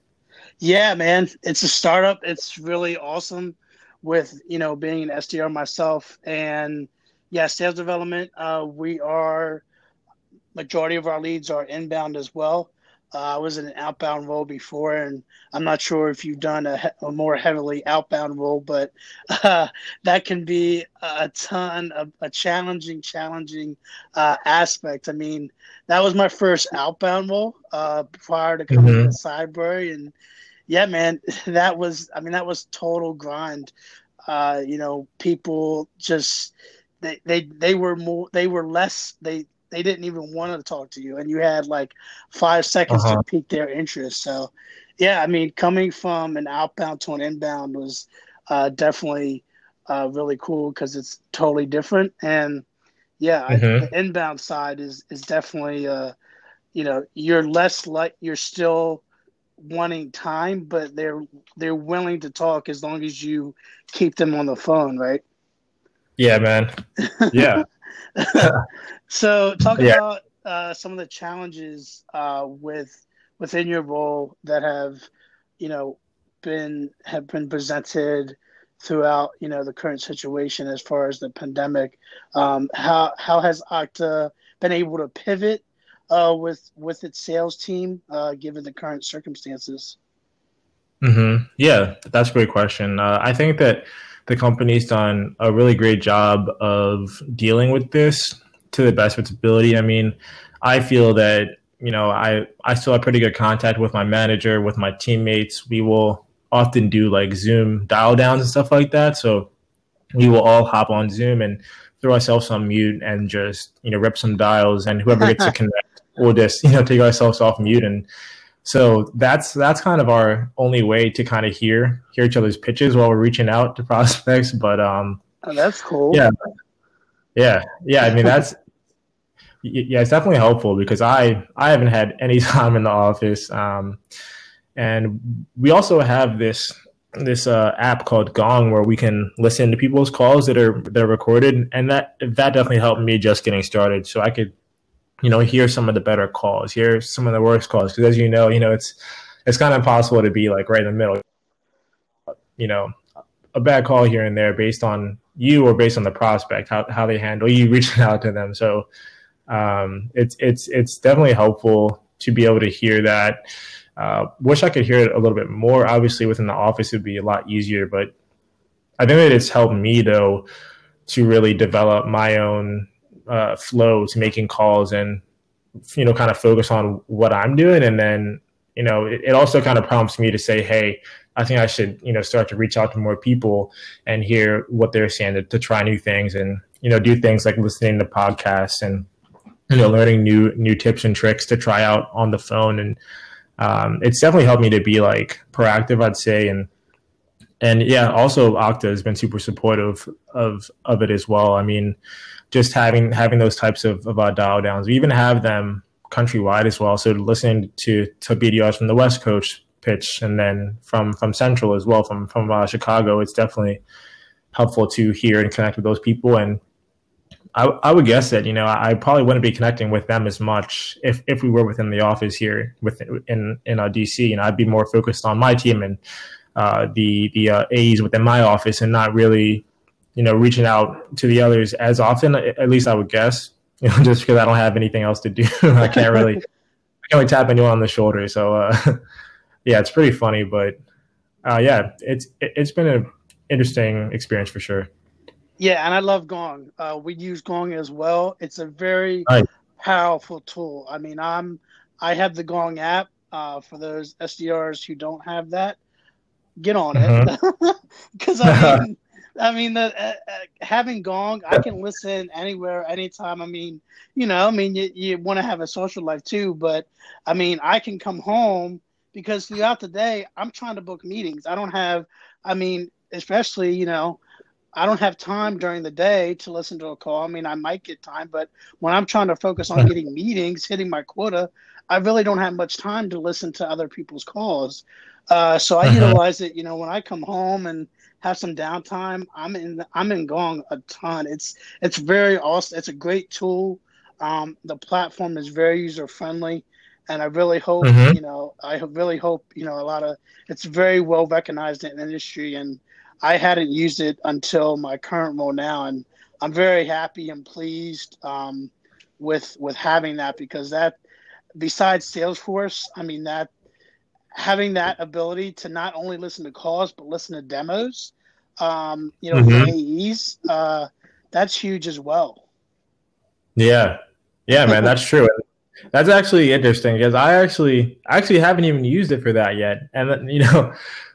Yeah, man, it's a startup. It's really awesome. With you know being an SDR myself, and yeah, sales development. Uh, we are majority of our leads are inbound as well. Uh, I was in an outbound role before, and I'm not sure if you've done a, a more heavily outbound role, but uh, that can be a ton of a challenging, challenging uh, aspect. I mean, that was my first outbound role uh, prior to coming mm-hmm. to Cyber, and yeah, man, *laughs* that was. I mean, that was total grind. Uh, you know, people just they they they were more they were less they they didn't even want to talk to you, and you had like five seconds uh-huh. to pique their interest. So, yeah, I mean, coming from an outbound to an inbound was uh, definitely uh, really cool because it's totally different. And yeah, mm-hmm. I, the inbound side is is definitely, uh, you know, you're less like you're still wanting time, but they're they're willing to talk as long as you keep them on the phone, right? Yeah, man. *laughs* Yeah. *laughs* so, talk yeah. about uh, some of the challenges uh, with within your role that have, you know, been have been presented throughout, you know, the current situation as far as the pandemic. Um, how how has Okta been able to pivot uh, with with its sales team uh, given the current circumstances? Mm-hmm. Yeah, that's a great question. Uh, I think that the company's done a really great job of dealing with this to the best of its ability. I mean, I feel that you know I I still have pretty good contact with my manager, with my teammates. We will often do like Zoom dial downs and stuff like that. So we will all hop on Zoom and throw ourselves on mute and just you know rip some dials, and whoever gets to *laughs* connect, we'll just you know take ourselves off mute and so that's that's kind of our only way to kind of hear hear each other's pitches while we're reaching out to *laughs* prospects. But um, oh, that's cool. Yeah, yeah, yeah. I mean, that's yeah, it's definitely helpful because I I haven't had *laughs* any time in the office, um, and we also have this this uh, app called Gong where we can listen to people's calls that are that are recorded, and that that definitely helped me just getting started. So I could you know, hear some of the better calls, hear some of the worst calls. Because as you know, you know, it's it's kind of impossible to be like right in the middle. You know, a bad call here and there based on you or based on the prospect, how how they handle you *laughs* reaching out to them. So um, it's it's it's definitely helpful to be able to hear that. Uh, wish I could hear it a little bit more. Obviously, within the office, it'd be a lot easier, but I think that it's helped me though to really develop my own uh, flow to making calls and you know kind of focus on what I'm doing, and then you know it, it also kind of prompts me to say, hey, I think I should you know start to reach out to more people and hear what they're saying to, to try new things and you know do things like listening to podcasts and you know learning new new tips and tricks to try out on the phone and um, it's definitely helped me to be like proactive i'd say and and yeah also okta has been super supportive of of it as well i mean just having having those types of, of uh, dial downs. We even have them countrywide as well. So listening to to BDRs from the West Coast pitch, and then from from Central as well, from from uh, Chicago, it's definitely helpful to hear and connect with those people. And I, I would guess that you know I probably wouldn't be connecting with them as much if, if we were within the office here within in in uh, DC. You know, I'd be more focused on my team and uh, the the uh, A's within my office, and not really you know, reaching out to the others as often. At least I would guess, *laughs* you know, just because I don't have anything else to do. *laughs* I can't really, *laughs* I can't really tap anyone on the shoulder. So, uh, yeah, it's pretty funny, but uh, yeah, it's it's been an interesting experience for sure. Yeah, and I love Gong. Uh, we use Gong as well. It's a very nice. powerful tool. I mean, I'm I have the Gong app. Uh, for those SDRs who don't have that, get on mm-hmm. *laughs* it because I *laughs* mean I mean, the, uh, uh, having Gong, I can listen anywhere, anytime. I mean, you know, I mean, you, you want to have a social life too, but I mean, I can come home because throughout the day I'm trying to book meetings. I don't have, I mean, especially you know, I don't have time during the day to listen to a call. I mean, I might get time, but when I'm trying to focus on getting meetings, hitting my quota, I really don't have much time to listen to other people's calls. Uh, so I uh-huh. utilize it. You know, when I come home and have some downtime, I'm in I'm in Gong a ton. It's it's very awesome. It's a great tool. Um, the platform is very user friendly, and I really hope mm-hmm. you know I really hope you know a lot of it's very well recognized in the industry, and I hadn't used it until my current role now, and I'm very happy and pleased um, with with having that because that besides Salesforce, I mean that having that ability to not only listen to calls but listen to demos, um, you know, mm-hmm. AEs, uh, that's huge as well. Yeah, yeah, man, that's true. *laughs* That's actually interesting because I actually actually haven't even used it for that yet, and *laughs* you know,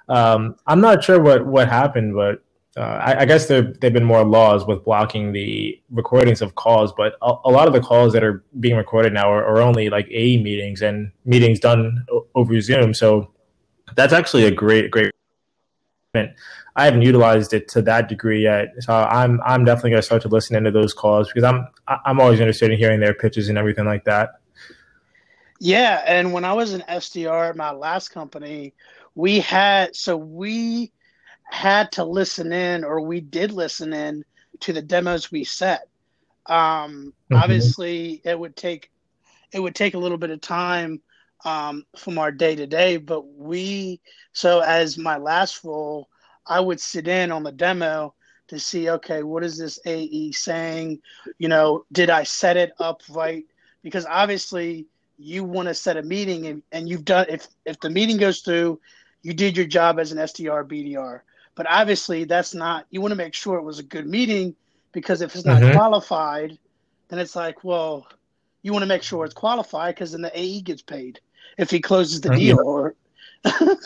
um, I'm not sure what what happened, but uh, I, I, guess there there've been more laws with blocking the recordings of calls, but a, a lot of the calls that are being recorded now are, are, only like A meetings and meetings done over Zoom. So that's actually a great great. I haven't utilized it to that degree yet, so I'm I'm definitely going to start to listen into those calls because I'm I'm always interested in hearing their pitches and everything like that. Yeah, and when I was an SDR at my last company, we had so we had to listen in, or we did listen in to the demos we set. Um, mm-hmm. Obviously, it would take it would take a little bit of time um, from our day to day, but we so as my last role, I would sit in on the demo to see okay, what is this AE saying? You know, did I set it up right? Because obviously, you want to set a meeting and, and you've done if if the meeting goes through, you did your job as an SDR BDR. But obviously, that's not. You want to make sure it was a good meeting because if it's not mm-hmm. qualified, then it's like, well, you want to make sure it's qualified because then the AE gets paid if he closes the mm-hmm. deal. Or *laughs*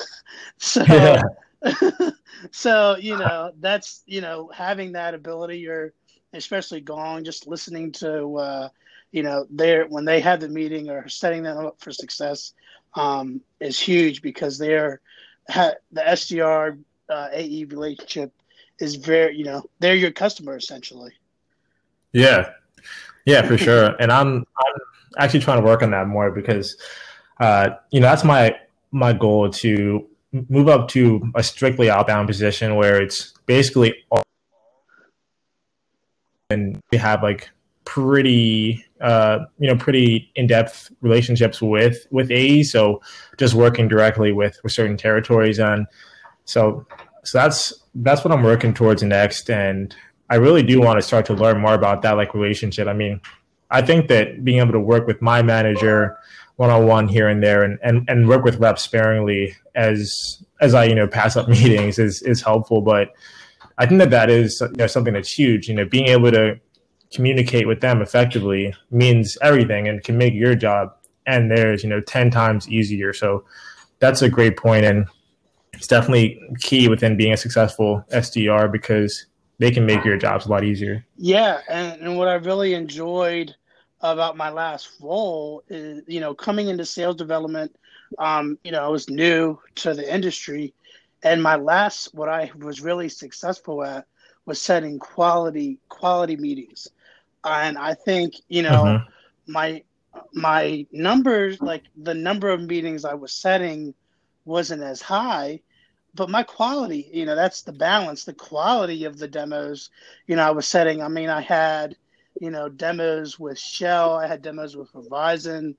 so, yeah. *laughs* so you know, that's you know having that ability, or especially Gong, just listening to. Uh, you know, they're when they have the meeting or setting them up for success um, is huge because they're the SDR uh, AE relationship is very, you know, they're your customer essentially. Yeah, yeah, for sure. *laughs* And I'm I'm actually trying to work on that more because, uh, you know, that's my my goal to move up to a strictly outbound position where it's basically all and we have like pretty uh, you know pretty in-depth relationships with with AE so just working directly with with certain territories and so so that's that's what I'm working towards next, and I really do want to start to learn more about that like relationship. I mean, I think that being able to work with my manager one on one here and there, and, and and work with reps sparingly as as I you know pass up *laughs* meetings is is helpful. But I think that that is you know, something that's huge. You know, being able to communicate with them effectively means everything and can make your job and theirs you know ten times easier. So that's a great point, and it's definitely key within being a successful SDR because they can make your jobs a lot easier. Yeah, and, and what I really enjoyed about my last role is, you know, coming into sales development, um, you know, I was new to the industry, and my last what I was really successful at was setting quality quality meetings, and I think you know mm-hmm. my my numbers like the number of meetings I was setting wasn't as high, but my quality, you know, that's the balance. The quality of the demos, you know, I was setting. I mean, I had, you know, demos with Shell. I had demos with Verizon.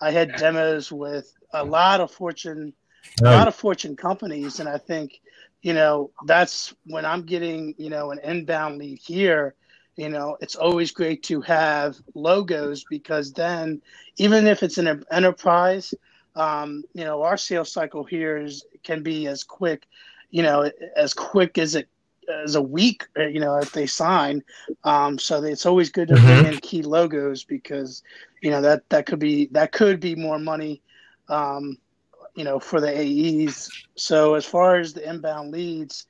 I had demos with a lot of Fortune, a lot of Fortune companies, and I think, you know, that's when I'm getting, you know, an inbound lead here. You know, it's always great to have logos because then, even if it's an enterprise, um, you know, our sales cycle here is can be as quick, you know, as quick as it as a week, uh, you know, if they sign. Um, so it's always good to mm-hmm. bring in key logos because, you know, that that could be that could be more money, um, you know, for the AEs. So as far as the inbound leads,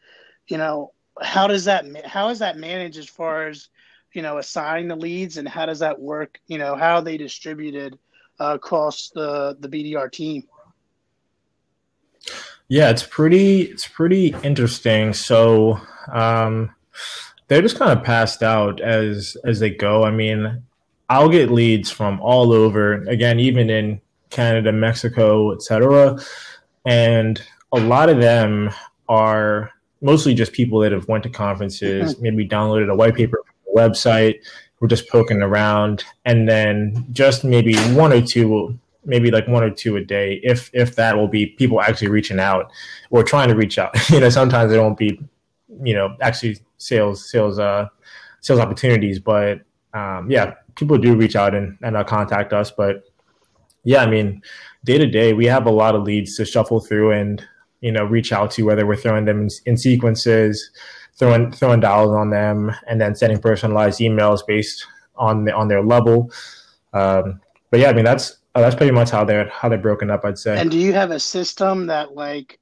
you know, how does that how is that managed as far as you know assign the leads and how does that work? You know, how are they distributed? uh, across the the BDR team? Yeah, it's pretty it's pretty interesting. So um, they're just kind of passed out as as they go. I mean, I'll get leads from all over. Again, even in Canada, Mexico, etc. And a lot of them are mostly just people that have went to conferences, mm-hmm. maybe downloaded a white paper website, we're just poking around, and then just maybe one or two maybe like one or two a day, if if that will be people actually reaching out or trying to reach out. *laughs* you know, sometimes it won't be, you know, actually sales sales uh sales opportunities, but um, yeah, people do reach out and and uh, contact us. But yeah, I mean, day to day, we have a lot of leads to shuffle through and you know reach out to, whether we're throwing them in, in sequences. Throwing throwing dials on them and then sending personalized emails based on the, on their level. Um, but yeah, I mean that's Oh, that's pretty much how they're how they're broken up. I'd say. And do you have a system that like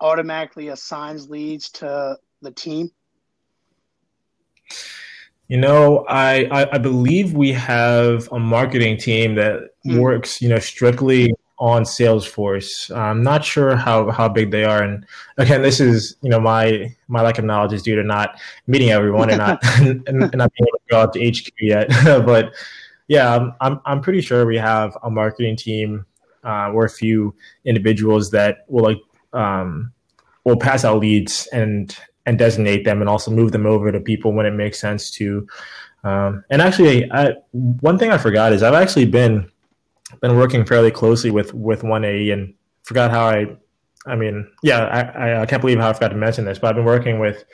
automatically assigns leads to the team? You know, I, I, I believe we have a marketing team that mm. works, you know, strictly on Salesforce. I'm not sure how, how big they are. And again, this is, you know, my, my lack of knowledge is due to not meeting everyone and not, *laughs* *laughs* and, and not being able to go out to HQ yet. *laughs* but yeah, I'm I'm pretty sure we have a marketing team uh, or a few individuals that will like um, will pass out leads and and designate them and also move them over to people when it makes sense to. Um, and actually, I, one thing I forgot is I've actually been been working fairly closely with with one AE and forgot how I. I mean, yeah, I, I can't believe how I forgot to mention this, but I've been working with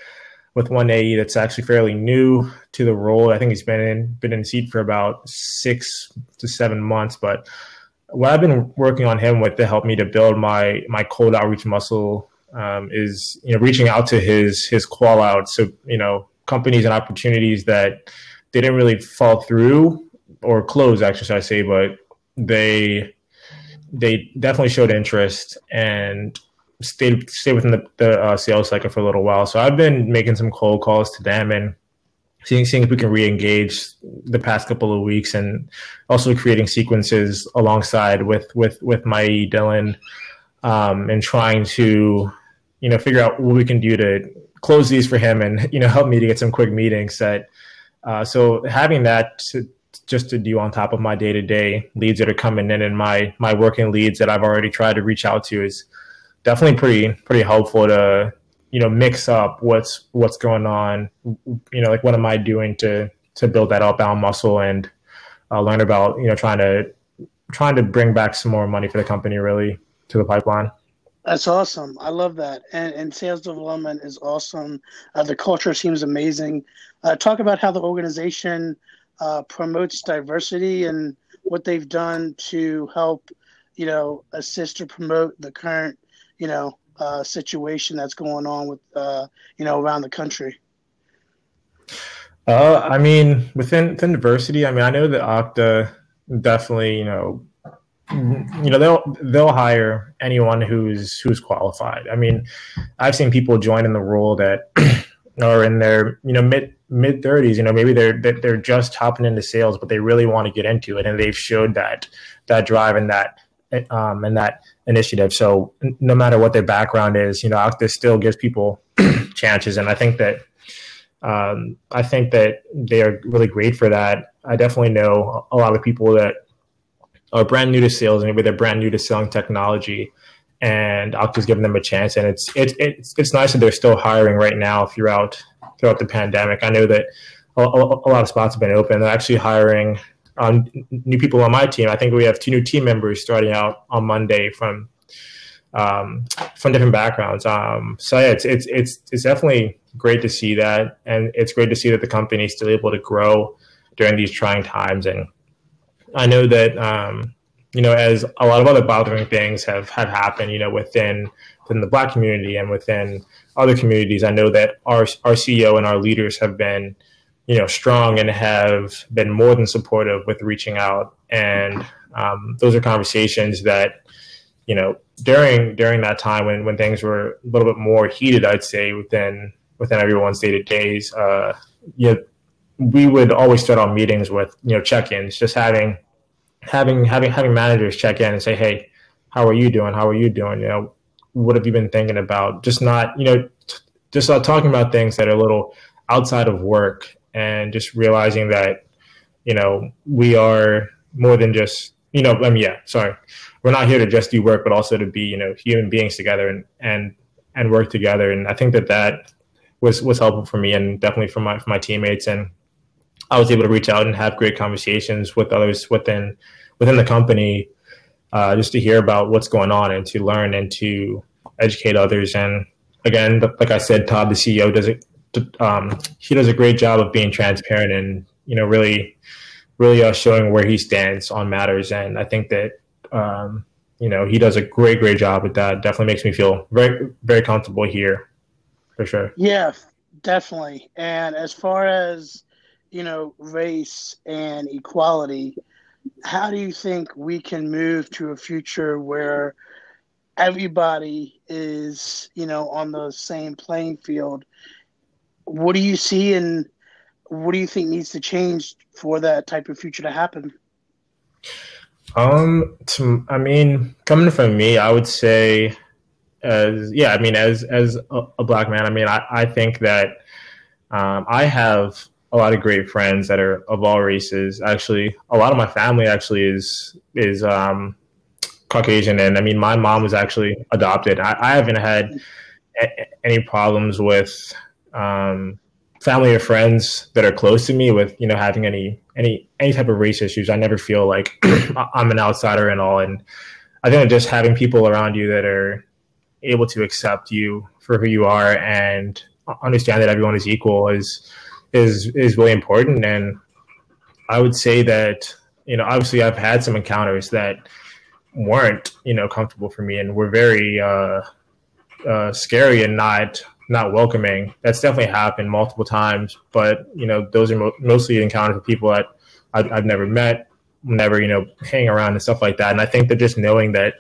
with one AE that's actually fairly new to the role. I think he's been in been in seat for about six to seven months. But what I've been working on him with to help me to build my my cold outreach muscle um, is you know reaching out to his his call out. So you know companies and opportunities that they didn't really fall through or close, actually, should I say, but they they definitely showed interest and stayed stayed within the, the uh, sales cycle for a little while. So I've been making some cold calls to them and seeing seeing if we can re-engage the past couple of weeks, and also creating sequences alongside with with with my Dylan, um, and trying to you know figure out what we can do to close these for him, and you know help me to get some quick meetings set. Uh, so having that to, just to do on top of my day to day leads that are coming in and my my working leads that I've already tried to reach out to is definitely pretty pretty helpful to you know mix up what's what's going on you know like what am i doing to to build that outbound muscle and uh, learn about you know trying to trying to bring back some more money for the company really to the pipeline. That's awesome. I love that. And, and sales development is awesome. Uh, the culture seems amazing. Uh, talk about how the organization uh, promotes diversity and what they've done to help you know assist or promote the current you know, uh, situation that's going on with, uh, you know, around the country? Uh, I mean, within, within diversity, I mean, I know that Okta definitely, you know, you know they'll they'll hire anyone who's who's qualified. I mean, I've seen people join in the role that *clears throat* are in their you know mid mid thirties. You know, maybe they're they're just hopping into sales, but they really want to get into it, and they've showed that that drive and that um, and that initiative. So no matter what their background is, you know, Okta still gives people *clears throat* chances, and I think that um, I think that they are really great for that. I definitely know a lot of people that are brand new to sales, maybe they're brand new to selling technology, and Okta's giving them a chance. And it's it's it's it's nice that they're still hiring right now throughout throughout the pandemic. I know that a, a, lot of spots have been open. They're actually hiring um, new people on my team. I think we have two new team members starting out on Monday from um, from different backgrounds. Um, so yeah, it's it's it's it's definitely great to see that, and it's great to see that the company is still able to grow during these trying times. And I know that um, you know, as a lot of other bothering things have have happened, you know, within within the Black community and within other communities, I know that our our CEO and our leaders have been you know strong and have been more than supportive with reaching out. And um, those are conversations that you know during during that time when when things were a little bit more heated i'd say within within everyone's day to days uh you know, we would always start our meetings with you know check-ins just having having having having managers check in and say hey how are you doing? How are you doing? You know what have you been thinking about? Just not, you know, t- just uh, talking about things that are a little outside of work and just realizing that, you know, we are more than just, you know, I mean, yeah, sorry. We're not here to just do work, but also to be, you know, human beings together and, and, and work together. And I think that that was, was helpful for me and definitely for my, for my teammates. And I was able to reach out and have great conversations with others within, within the company uh, just to hear about what's going on and to learn and to educate others. And again, like I said, Todd, the CEO, does it. Um, he does a great job of being transparent and you know really, really uh, showing where he stands on matters. And I think that um, you know he does a great, great job with that. Definitely makes me feel very, very comfortable here, for sure. Yeah, definitely. And as far as you know, race and equality how do you think we can move to a future where everybody is, you know, on the same playing field? What do you see and what do you think needs to change for that type of future to happen? Um, to, I mean, coming from me, I would say, as yeah, I mean, as as a, a black man, I mean, I, I think that um, I have a lot of great friends that are of all races. Actually, a lot of my family actually is is um, Caucasian, and I mean, my mom was actually adopted. I, I haven't had a- any problems with um, family or friends that are close to me with you know having any any any type of race issues. I never feel like *clears throat* I'm an outsider and all, and I think just having people around you that are able to accept you for who you are and understand that everyone is equal is is is really important. And I would say that you know obviously I've had some encounters that weren't you know comfortable for me and were very uh, uh, scary and not not welcoming. That's definitely happened multiple times. But you know those are mo- mostly encounters with people that I've, I've never met, never you know hang around and stuff like that. And I think that just knowing that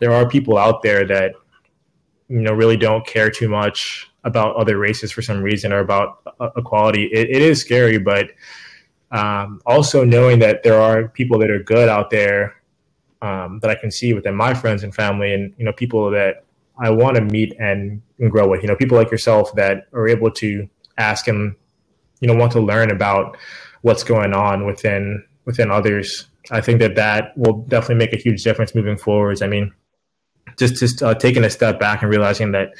there are people out there that you know really don't care too much about other races for some reason or about equality. It, it is scary, but um, also knowing that there are people that are good out there um, that I can see within my friends and family, and you know people that I want to meet and, and grow with. You know, people like yourself that are able to ask and you know want to learn about what's going on within within others. I think that that will definitely make a huge difference moving forwards. I mean, just just uh, taking a step back and realizing that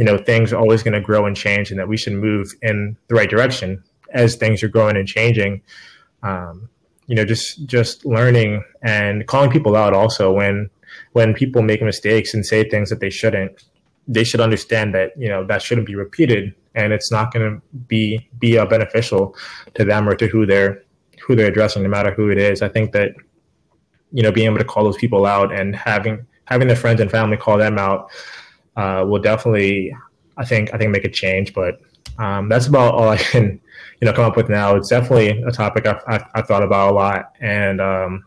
you know things are always going to grow and change, and that we should move in the right direction as things are growing and changing. Um, you know, just just learning and calling people out also when when people make mistakes and say things that they shouldn't. They should understand that you know that shouldn't be repeated, and it's not going to be be uh, beneficial to them or to who they're who they're addressing, no matter who it is. I think that you know being able to call those people out and having having their friends and family call them out uh, will definitely, I think, I think make a change. But um, that's about all I can, you know, come up with now. It's definitely a topic I've, I've, thought about a lot, and um,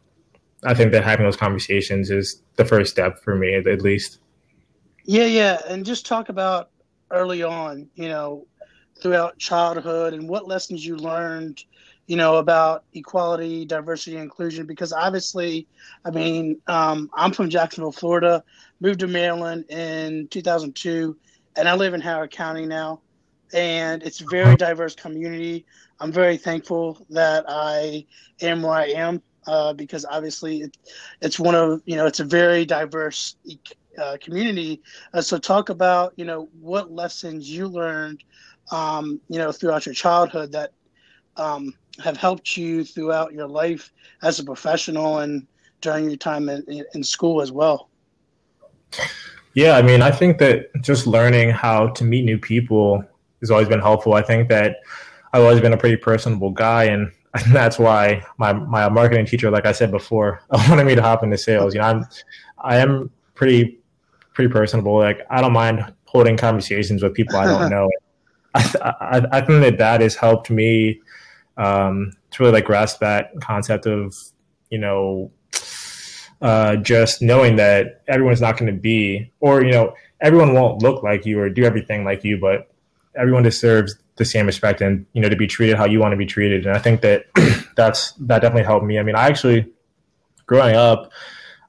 I think that having those conversations is the first step for me, at least. Yeah, yeah, and just talk about early on, you know, throughout childhood and what lessons you learned you know, about equality, diversity, inclusion. Because obviously, I mean, um, I'm from Jacksonville, Florida, moved to Maryland in 2002, and I live in Howard County now. And it's a very diverse community. I'm very thankful that I am where I am uh, because obviously it, it's one of, you know, it's a very diverse uh, community. Uh, so talk about, you know, what lessons you learned, um, you know, throughout your childhood that um, have helped you throughout your life as a professional and during your time in, in school as well? Yeah, I mean, I think that just learning how to meet new people has always been helpful. I think that I've always been a pretty personable guy, and *laughs* that's why my my marketing teacher, like I said before, *laughs* wanted me to hop into sales. You know, I'm I am pretty pretty personable. Like I don't mind holding conversations with people I don't *laughs* know. I, I, I think that that has helped me um, to really like grasp that concept of you know uh, just knowing that everyone's not going to be or you know everyone won't look like you or do everything like you but everyone deserves the same respect and you know to be treated how you want to be treated and i think that *clears throat* that's that definitely helped me i mean i actually growing up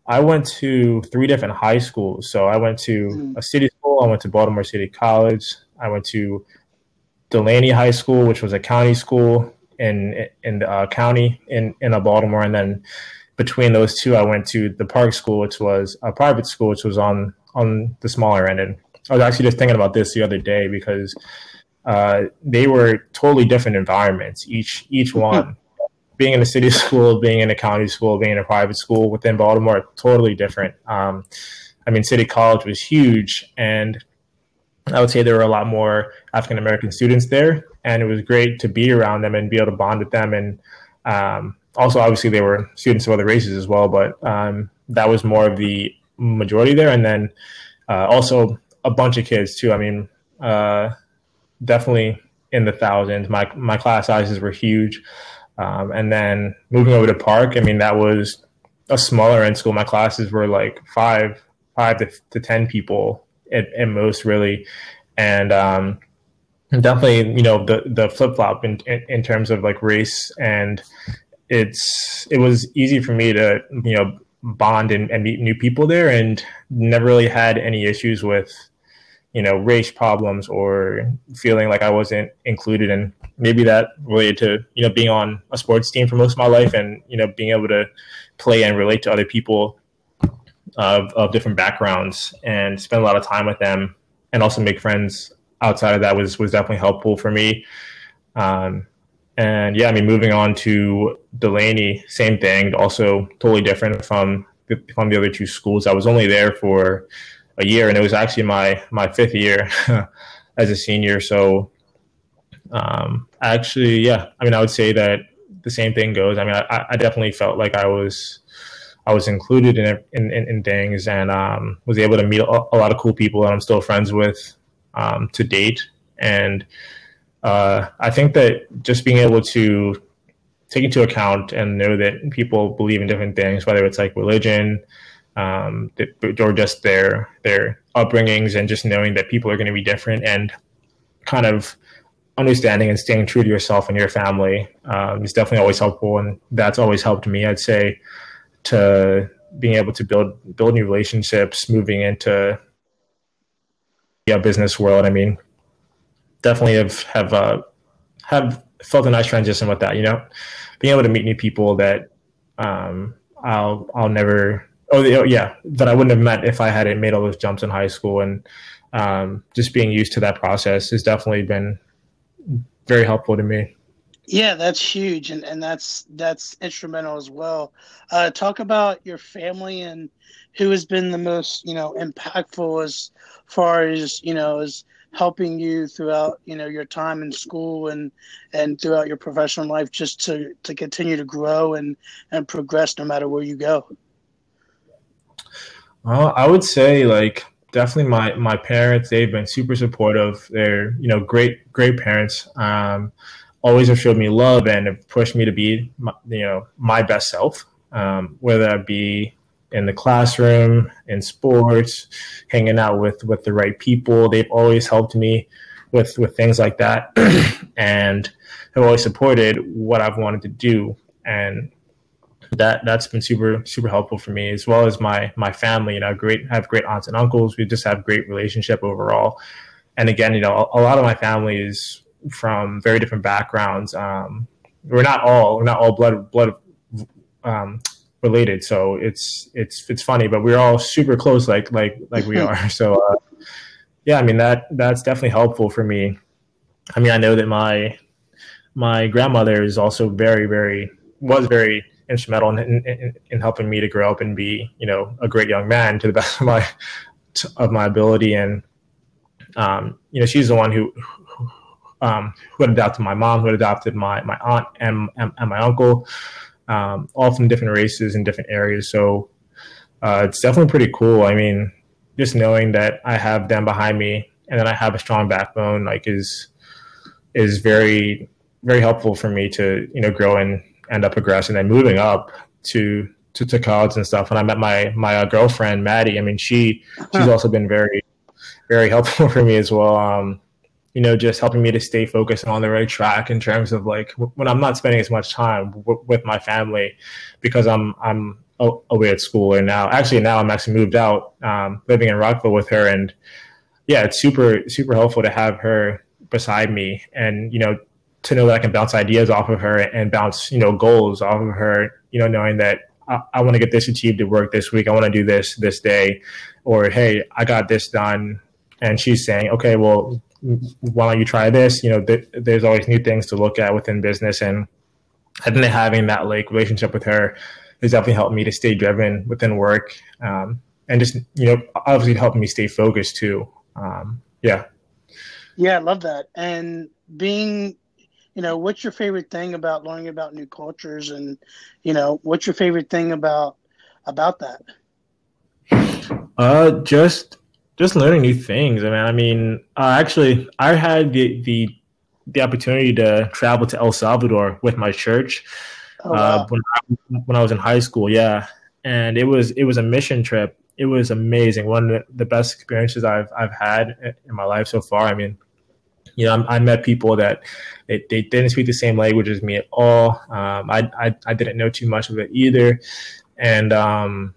I went to three different high schools. So I went to mm. a city school, I went to Baltimore City College, I went to Dulaney High School, which was a county school in in the uh, county in in a Baltimore, and then between those two, I went to the Park School, which was a private school, which was on on the smaller end. And I was actually just thinking about this the other day because uh, they were totally different environments. Each each hmm. one, being in a city *laughs* school, being in a county school, being in a private school within Baltimore, totally different. Um, I mean, City College was huge, and I would say there were a lot more African American students there, and it was great to be around them and be able to bond with them. And um, also, obviously, they were students of other races as well, but um, that was more of the majority there. And then uh, also a bunch of kids too. I mean, uh, definitely in the thousands. My my class sizes were huge. Um, and then moving over to Park, I mean, that was a smaller end school. My classes were like five five to, to ten people at, at most really, and um, definitely you know the the flip flop in, in, in terms of like race and it's it was easy for me to you know bond and, and meet new people there and never really had any issues with you know race problems or feeling like I wasn't included and maybe that related to you know being on a sports team for most of my life and you know being able to play and relate to other people of, of different backgrounds and spend a lot of time with them and also make friends outside of that was was definitely helpful for me. Um, and yeah, I mean, moving on to Dulaney, same thing, also totally different from from the other two schools. I was only there for a year, and it was actually my my fifth year *laughs* as a senior. So, um, actually, yeah, I mean, I would say that the same thing goes. I mean, I, I definitely felt like I was I was included in in, in, in things and um, was able to meet a, a, lot of cool people that I'm still friends with um, to date. And uh, I think that just being able to take into account and know that people believe in different things, whether it's like religion um, or just their their upbringings, and just knowing that people are going to be different and kind of understanding and staying true to yourself and your family um, is definitely always helpful, and that's always helped me. I'd say to being able to build build new relationships, moving into yeah business world. I mean, definitely have have uh, have felt a nice transition with that. You know, being able to meet new people that um, I'll I'll never oh yeah that I wouldn't have met if I hadn't made all those jumps in high school and um, just being used to that process has definitely been very helpful to me. Yeah, that's huge, and, and that's that's instrumental as well. Uh, talk about your family and who has been the most you know impactful as far as you know as helping you throughout you know your time in school and and throughout your professional life just to to continue to grow and and progress no matter where you go. Well, I would say like definitely my my parents. They've been super supportive. They're you know great great parents. Um, always have showed me love and have pushed me to be, my, you know, my best self. Um, whether that be in the classroom, in sports, hanging out with with the right people. They've always helped me with with things like that, *clears throat* and have always supported what I've wanted to do. And that that's been super super helpful for me as well as my my family. You know, great I have great aunts and uncles. We just have great relationship overall. And again, you know, a, a lot of my family is from very different backgrounds. Um, we're not all we're not all blood blood um, related, so it's it's it's funny, but we're all super close, like like like we *laughs* are. So uh, yeah, I mean that that's definitely helpful for me. I mean, I know that my my grandmother is also very very was very instrumental in, in, in helping me to grow up and be you know a great young man to the *laughs* best of my of my ability and um, you know she's the one who um, who had adopted my mom, who had adopted my my aunt and and, and my uncle, um, all from different races and different areas. So uh, it's definitely pretty cool. I mean, just knowing that I have them behind me and then I have a strong backbone, like is is very very helpful for me to you know grow and end up progressing and moving up to to, to college and stuff. When I met my my uh, girlfriend Maddie, I mean she she's also been very very helpful *laughs* for me as well. Um, you know, just helping me to stay focused on the right track in terms of like when I'm not spending as much time w- with my family because I'm I'm away at school, and now actually now I'm actually moved out, um, living in Rockville with her, and yeah, it's super super helpful to have her beside me, and you know to know that I can bounce ideas off of her and bounce you know goals off of her, you know knowing that I, I want to get this achieved at work this week, I want to do this this day, or hey, I got this done, and she's saying, okay, well why don't you try this? You know, th- there's always new things to look at within business, and I think having that like relationship with her has definitely helped me to stay driven within work, um, and just you know, obviously helping me stay focused too. Um, yeah. Yeah, I love that. And being, you know, what's your favorite thing about learning about new cultures, and you know, what's your favorite thing about about that? Uh, just just learning new things. I mean, I mean, uh, actually, I had the the the opportunity to travel to El Salvador with my church oh, uh, wow. uh, when I, when I was in high school. Yeah, and it was it was a mission trip. It was amazing. One of the best experiences I've I've had in my life so far. I mean, you know, I, met people that they, they didn't speak the same language as me at all. Um, I, I I didn't know too much of it either, and um,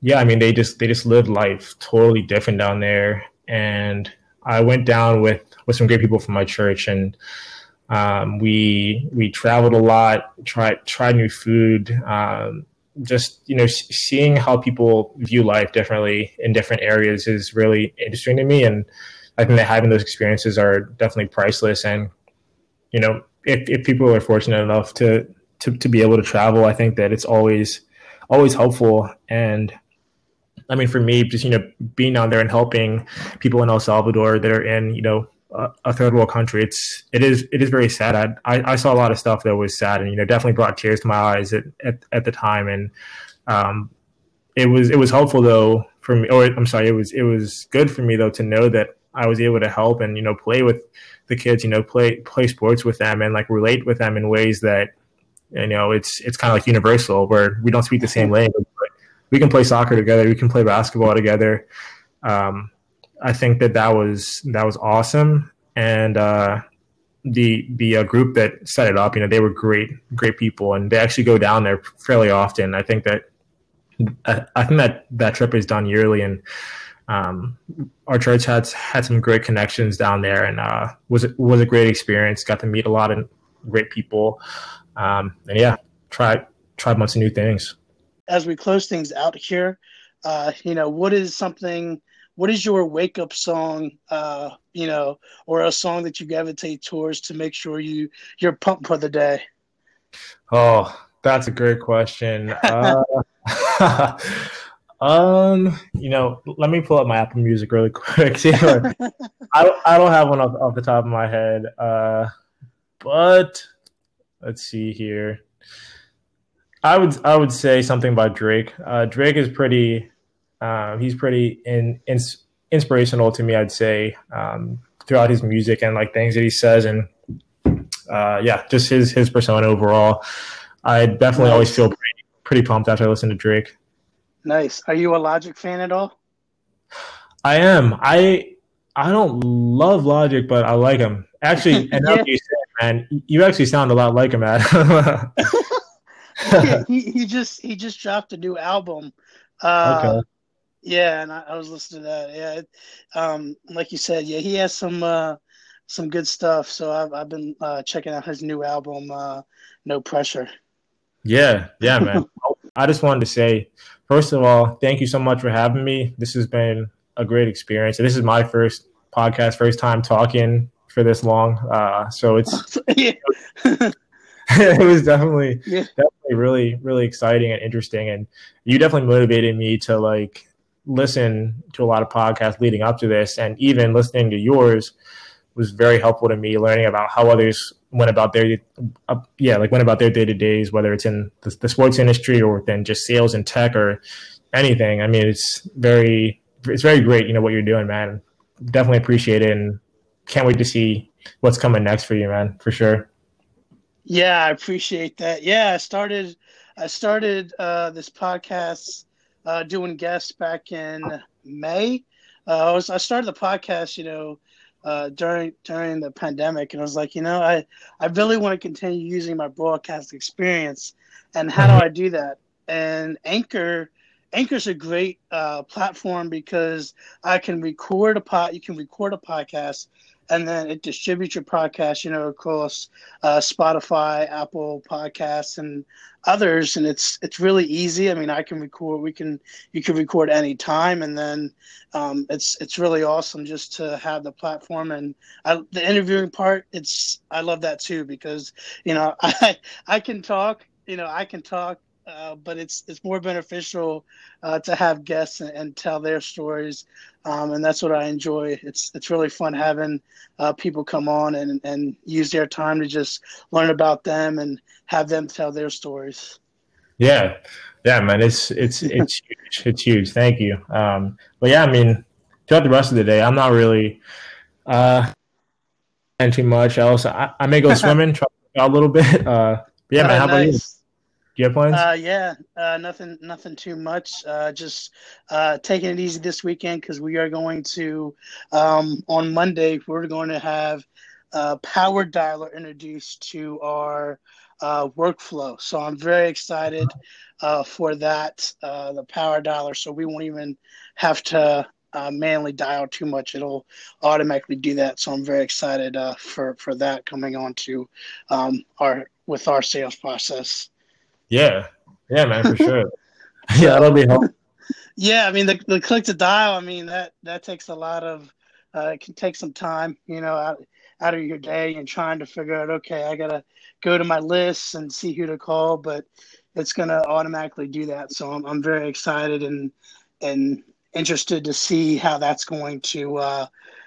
yeah, I mean they just they just lived life totally different down there. And I went down with with some great people from my church, and um, we we traveled a lot, tried tried new food. Um, just you know, seeing how people view life differently in different areas is really interesting to me, and I think that having those experiences are definitely priceless. And you know, if if people are fortunate enough to to to be able to travel, I think that it's always always helpful and I mean, for me, just you know, being down there and helping people in El Salvador that are in you know a, a third world country, it's it is it is very sad. I, I, I saw a lot of stuff that was sad, and you know, definitely brought tears to my eyes at at, at the time, and um, it was it was helpful though for me. Or I'm sorry, it was it was good for me though to know that I was able to help and you know play with the kids, you know, play play sports with them and like relate with them in ways that you know it's it's kind of like universal where we don't speak the same language, we can play soccer together. We can play basketball together. Um, I think that that was that was awesome, and uh, the the uh, group that set it up, you know, they were great, great people, and they actually go down there fairly often. I think that I, I think that that trip is done yearly, and um, our church had had some great connections down there, and uh, was was a great experience. Got to meet a lot of great people, um, and yeah, try try bunch of new things as we close things out here, uh, you know, what is something? What is your wake up song? Uh, you know, or a song that you gravitate towards to make sure you you're pumped for the day. Oh, that's a great question. *laughs* Uh, *laughs* um, you know, let me pull up my Apple Music really *laughs* quick. I I don't have one off, off the top of my head. Uh, but let's see here. I would I would say something about Drake. Uh, Drake is pretty. Uh, he's pretty in, in, inspirational to me. I'd say um, throughout his music and like things that he says, and uh, yeah, just his his persona overall. I definitely nice. always feel pretty, pretty pumped after I listen to Drake. Nice. Are you a Logic fan at all? I am. I I don't love Logic, but I like him. Actually, *laughs* and yeah. you said, man, you actually sound a lot like him, man. *laughs* yeah, *laughs* he, he just he just dropped a new album. Uh, okay. Yeah, and I, I, was listening to that. Yeah, it, um, like you said, yeah, he has some uh, some good stuff. So I've I've been uh, checking out his new album, uh, No Pressure. Yeah, yeah, man. I just wanted to say, first of all, thank you so much for having me. This has been a great experience. This is my first podcast, first time talking for this long. Uh, so it's *laughs* *laughs* it was definitely yeah. definitely really really exciting and interesting. And you definitely motivated me to like listen to a lot of podcasts leading up to this. And even listening to yours was very helpful to me learning about how others went about their uh, yeah like went about their day to days whether it's in the, the sports industry or within just sales and tech or anything. I mean it's very it's very great you know what you're doing man. Definitely appreciate it and can't wait to see what's coming next for you man for sure yeah, I appreciate that. Yeah, I started I started uh, this podcast uh, doing guests back in May. Uh, I was I started the podcast, you know, uh, during during the pandemic, and I was like, you know, I I really want to continue using my broadcast experience, and how do mm-hmm. I do that? and Anchor Anchor's a great uh, platform because I can record a pot. You can record a podcast, and then it distributes your podcast, you know, across uh, Spotify, Apple Podcasts, and others. And it's it's really easy. I mean, I can record. We can you can record any time, and then um, it's it's really awesome just to have the platform and I, the interviewing part. It's I love that too because you know *laughs* I I can talk. You know, I can talk uh, but it's it's more beneficial uh, to have guests and, and tell their stories, um, and that's what I enjoy. It's it's really fun having uh, people come on and and use their time to just learn about them and have them tell their stories. Yeah, yeah, man, it's it's *laughs* it's huge. It's huge. Thank you. Um, but yeah, I mean, throughout the rest of the day, I'm not really uh, too much else. I, I may go *laughs* swimming, try a little bit. Uh, yeah, man, how nice. about you? You have plans? Uh, yeah, uh, nothing, nothing too much. Uh, just uh, taking it easy this weekend because we are going to um, on Monday. We're going to have uh, Power Dialer introduced to our uh, workflow. So I'm very excited for that. The Power Dialer, so we won't even have to manually dial too much. It'll automatically do that. So I'm very excited for for that coming on to um, our with our sales process. Yeah, yeah, man, for sure. *laughs* yeah, that'll be helpful. Yeah, I mean the, the click to dial. I mean that that takes a lot of. Uh, it can take some time, you know, out, out of your day and trying to figure out. Okay, I gotta go to my lists and see who to call, but it's gonna automatically do that. So I'm I'm very excited and and interested to see how that's going to, uh,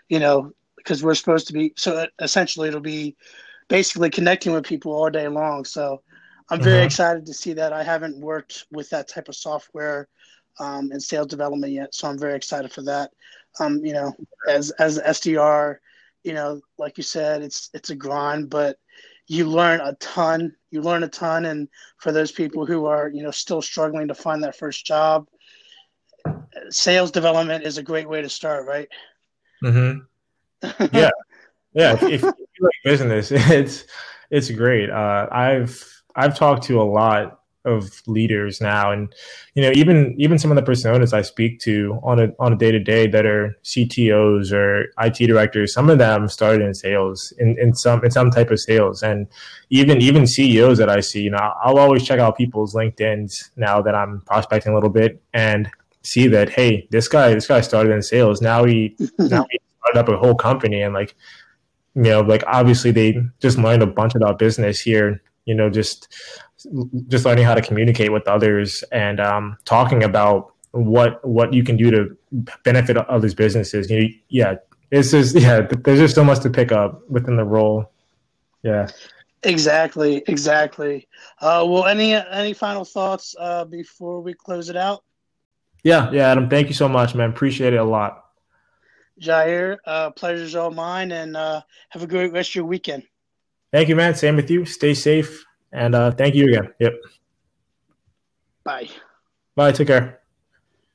you know, because we're supposed to be. So essentially, it'll be basically connecting with people all day long. So I'm very uh-huh. excited to see that. I haven't worked with that type of software um, in sales development yet, so I'm very excited for that. Um, you know, as as SDR, you know, like you said, it's it's a grind, but you learn a ton. You learn a ton, and for those people who are you know still struggling to find that first job, sales development is a great way to start, right? Mm-hmm. *laughs* Yeah, yeah. if, if you like business, *laughs* it's it's great. Uh, I've I've talked to a lot of leaders now and you know even even some of the personas I speak to on a on a day to day that are CTOs or IT directors some of them started in sales in, in some in some type of sales. And even even CEOs that I see you know I'll always check out people's LinkedIn's now that I'm prospecting a little bit and see that hey this guy this guy started in sales. Now he *laughs* now he started up a whole company and like you know like obviously they just learned a bunch about business here you know just just learning how to communicate with others and um, talking about what what you can do to benefit others businesses. You know, yeah it's just *laughs* yeah there's just so much to pick up within the role. Yeah. Exactly exactly. Uh, well any any final thoughts uh, before we close it out? Yeah yeah adam thank you so much man. Appreciate it a lot. Jair uh, pleasure's all mine and uh, have a great rest of your weekend Thank you, man. Same with you. Stay safe. And uh, thank you again. Yep. Bye. Bye. Take care.